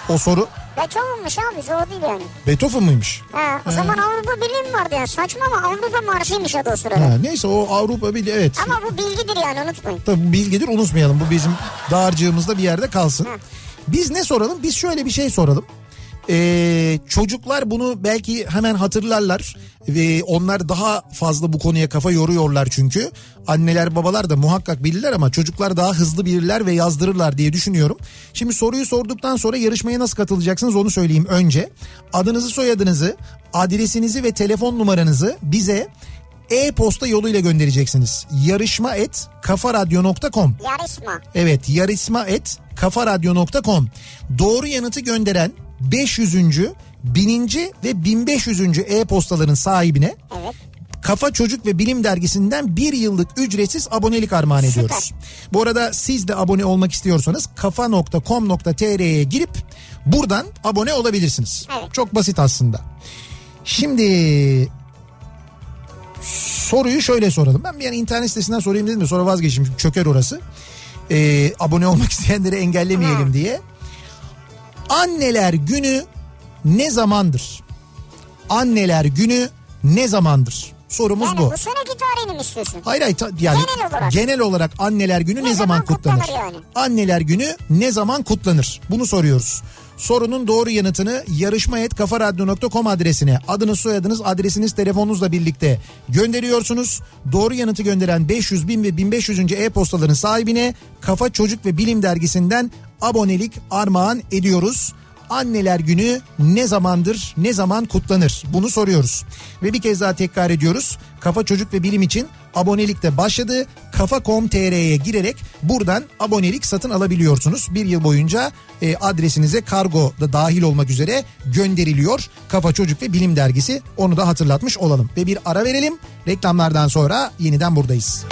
O soru Beethoven'mış abi zor değil yani. Beethoven mıymış? Ha, o zaman Avrupa Birliği mi vardı ya saçma ama Avrupa marşıymış adı o sırada. Ha, neyse o Avrupa Birliği evet. Ama bu bilgidir yani unutmayın. Tabii bilgidir unutmayalım. Bu bizim dağarcığımızda bir yerde kalsın. Biz ne soralım? Biz şöyle bir şey soralım. Ee, çocuklar bunu belki hemen hatırlarlar ve onlar daha fazla bu konuya kafa yoruyorlar çünkü anneler babalar da muhakkak bilirler ama çocuklar daha hızlı bilirler ve yazdırırlar diye düşünüyorum. Şimdi soruyu sorduktan sonra yarışmaya nasıl katılacaksınız onu söyleyeyim önce. Adınızı soyadınızı adresinizi ve telefon numaranızı bize e-posta yoluyla göndereceksiniz. Yarışma et kafaradyo.com Yarışma. Evet yarışma et kafaradyo.com Doğru yanıtı gönderen 500. 1000. ve 1500. e-postaların sahibine Evet. Kafa Çocuk ve Bilim Dergisi'nden bir yıllık ücretsiz abonelik armağan ediyoruz. Bu arada siz de abone olmak istiyorsanız kafa.com.tr'ye girip buradan abone olabilirsiniz. Evet. Çok basit aslında. Şimdi soruyu şöyle soralım. Ben bir yani internet sitesinden sorayım dedim de sonra vazgeçtim. Çöker orası. Ee, abone olmak isteyenleri engellemeyelim diye. Anneler günü ne zamandır? Anneler günü ne zamandır? Sorumuz Yani bu. bu seneki tarihini mi istiyorsun? Hayır hayır yani Genel olarak. genel olarak anneler günü ne, Ne zaman zaman kutlanır? kutlanır yani? Anneler günü ne zaman kutlanır? Bunu soruyoruz. Sorunun doğru yanıtını yarışma.kafaradyo.com adresine adınız soyadınız adresiniz telefonunuzla birlikte gönderiyorsunuz. Doğru yanıtı gönderen 500 bin ve 1500. e-postaların sahibine Kafa Çocuk ve Bilim Dergisi'nden abonelik armağan ediyoruz. Anneler günü ne zamandır, ne zaman kutlanır? Bunu soruyoruz. Ve bir kez daha tekrar ediyoruz. Kafa Çocuk ve Bilim için abonelik de başladı. Kafa.com.tr'ye girerek buradan abonelik satın alabiliyorsunuz. Bir yıl boyunca e, adresinize kargo da dahil olmak üzere gönderiliyor. Kafa Çocuk ve Bilim Dergisi onu da hatırlatmış olalım. Ve bir ara verelim. Reklamlardan sonra yeniden buradayız.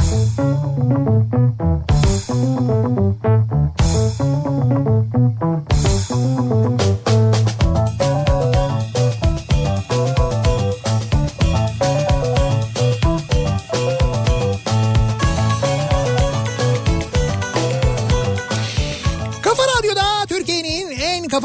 Kafa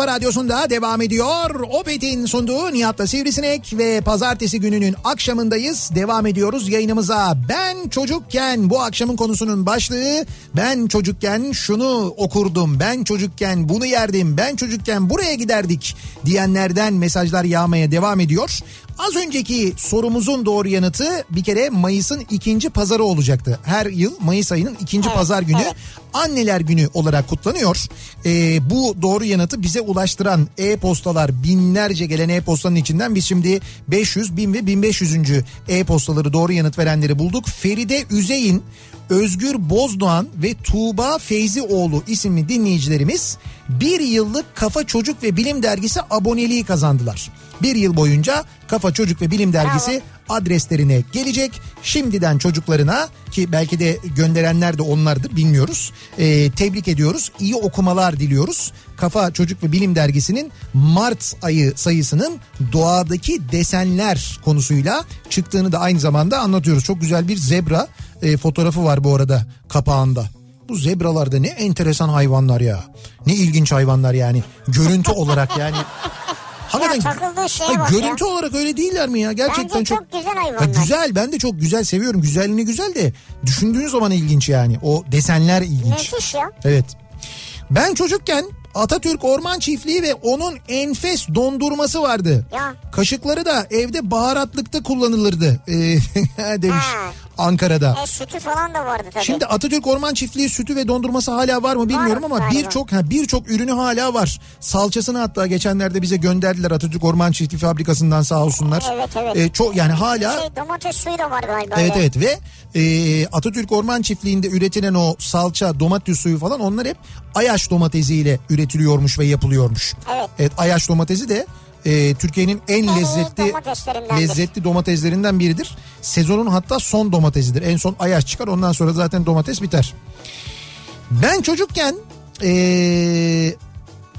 kafa radyosunda devam ediyor. Opet'in sunduğu Nihat'la Sivrisinek ve pazartesi gününün akşamındayız. Devam ediyoruz yayınımıza. Ben çocukken bu akşamın konusunun başlığı ben çocukken şunu okurdum. Ben çocukken bunu yerdim. Ben çocukken buraya giderdik diyenlerden mesajlar yağmaya devam ediyor. Az önceki sorumuzun doğru yanıtı bir kere Mayıs'ın ikinci pazarı olacaktı. Her yıl Mayıs ayının ikinci Evet, pazar günü evet. Anneler Günü olarak kutlanıyor. Ee, bu doğru yanıtı bize ulaştıran e-postalar binlerce gelen e-postanın içinden biz şimdi 500, 1000 ve 1500. e-postaları doğru yanıt verenleri bulduk. Feride Üzey'in Özgür Bozdoğan ve Tuğba Feyzioğlu isimli dinleyicilerimiz bir yıllık Kafa Çocuk ve Bilim Dergisi aboneliği kazandılar. Bir yıl boyunca Kafa Çocuk ve Bilim Dergisi adreslerine gelecek. Şimdiden çocuklarına ki belki de gönderenler de onlardır bilmiyoruz. Ee, tebrik ediyoruz. İyi okumalar diliyoruz. Kafa Çocuk ve Bilim Dergisi'nin Mart ayı sayısının doğadaki desenler konusuyla çıktığını da aynı zamanda anlatıyoruz. Çok güzel bir zebra e, fotoğrafı var bu arada kapağında. Bu zebralar da ne enteresan hayvanlar ya. Ne ilginç hayvanlar yani. Görüntü olarak yani. Ya takıldığı şeye bak ya. görüntü olarak öyle değiller mi ya? Gerçekten Bence çok, çok güzel Ha, hayvanlar. güzel ben de çok güzel seviyorum. Güzelliğini güzel de düşündüğün zaman ilginç yani. O desenler ilginç. Müthiş ya. Evet. Ben çocukken Atatürk Orman Çiftliği ve onun enfes dondurması vardı. Ya. Kaşıkları da evde baharatlıkta kullanılırdı ee, demiş Ha. Ankara'da. E sütü falan da vardı tabii. Şimdi Atatürk Orman Çiftliği sütü ve dondurması hala var mı bilmiyorum Var ama birçok birçok ürünü hala var. Salçasını hatta geçenlerde bize gönderdiler Atatürk Orman Çiftliği fabrikasından sağ olsunlar. Evet, evet. Ee, çok yani hala Şey, domates suyu da var galiba. Evet evet ve e, Atatürk Orman Çiftliği'nde üretilen o salça, domates suyu falan onlar hep Ayaş domatesiyle üretiliyormuş ve yapılıyormuş. Evet. Evet Ayaş domatesi de e, Türkiye'nin en En lezzetli lezzetli domateslerinden biridir. Sezonun hatta son domatesidir. En son Ayaş çıkar ondan sonra zaten domates biter. Ben çocukken e,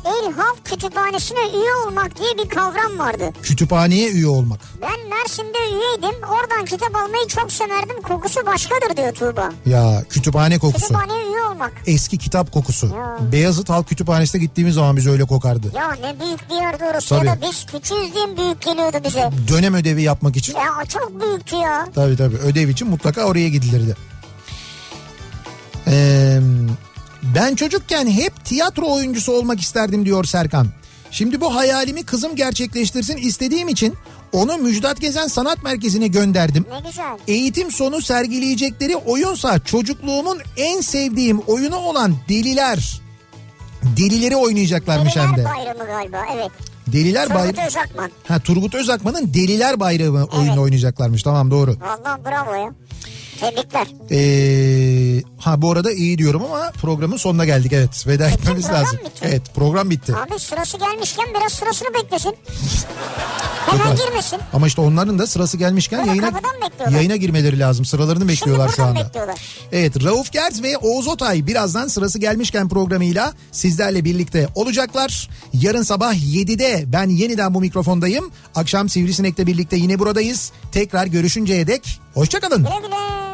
El Halk Kütüphanesi'ne üye olmak diye bir kavram vardı. kütüphaneye üye olmak. Ben Mersin'de üyeydim. Oradan kitap almayı çok severdim. Kokusu başkadır diyor Tuğba. Ya kütüphane kokusu. Kütüphaneye üye olmak. Eski kitap kokusu. Ya. Beyazıt Halk Kütüphanesi'ne gittiğimiz zaman biz öyle kokardı. Ya ne büyük bir yerde orası Tabii. ya da biz küçüğüz diye büyük geliyordu bize. Dönem ödevi yapmak için Ya çok büyüktü ya. Tabii tabii ödev için mutlaka oraya gidilirdi. Ee, ben çocukken hep tiyatro oyuncusu olmak isterdim diyor Serkan. Şimdi bu hayalimi kızım gerçekleştirsin istediğim için onu Müjdat Gezen Sanat Merkezi'ne gönderdim. Ne güzel. Eğitim sonu sergileyecekleri oyunsa çocukluğumun en sevdiğim oyunu olan Deliler. Delileri oynayacaklarmış hem de. Deliler Bayramı galiba evet. Deliler Turgut Bayramı. Özakman. Ha Turgut Özakman'ın Deliler Bayramı oyunu Evet. oynayacaklarmış. Tamam doğru. Vallahi bravo ya. Tebrikler. Ee, ha bu arada iyi diyorum ama programın sonuna geldik evet. Veda etmemiz program lazım. bitti. Evet program bitti. Abi sırası gelmişken biraz sırasını beklesin. Hemen Yok, girmesin. Ama işte onların da sırası gelmişken Böyle yayına, yayına girmeleri lazım. Sıralarını bekliyorlar şu anda. bekliyorlar. Evet Rauf Gert ve Oğuz Otay birazdan sırası gelmişken programıyla sizlerle birlikte olacaklar. Yarın sabah 7'de ben yeniden bu mikrofondayım. Akşam Sivrisinek'le birlikte yine buradayız. Tekrar görüşünceye dek hoşçakalın. Güle güle.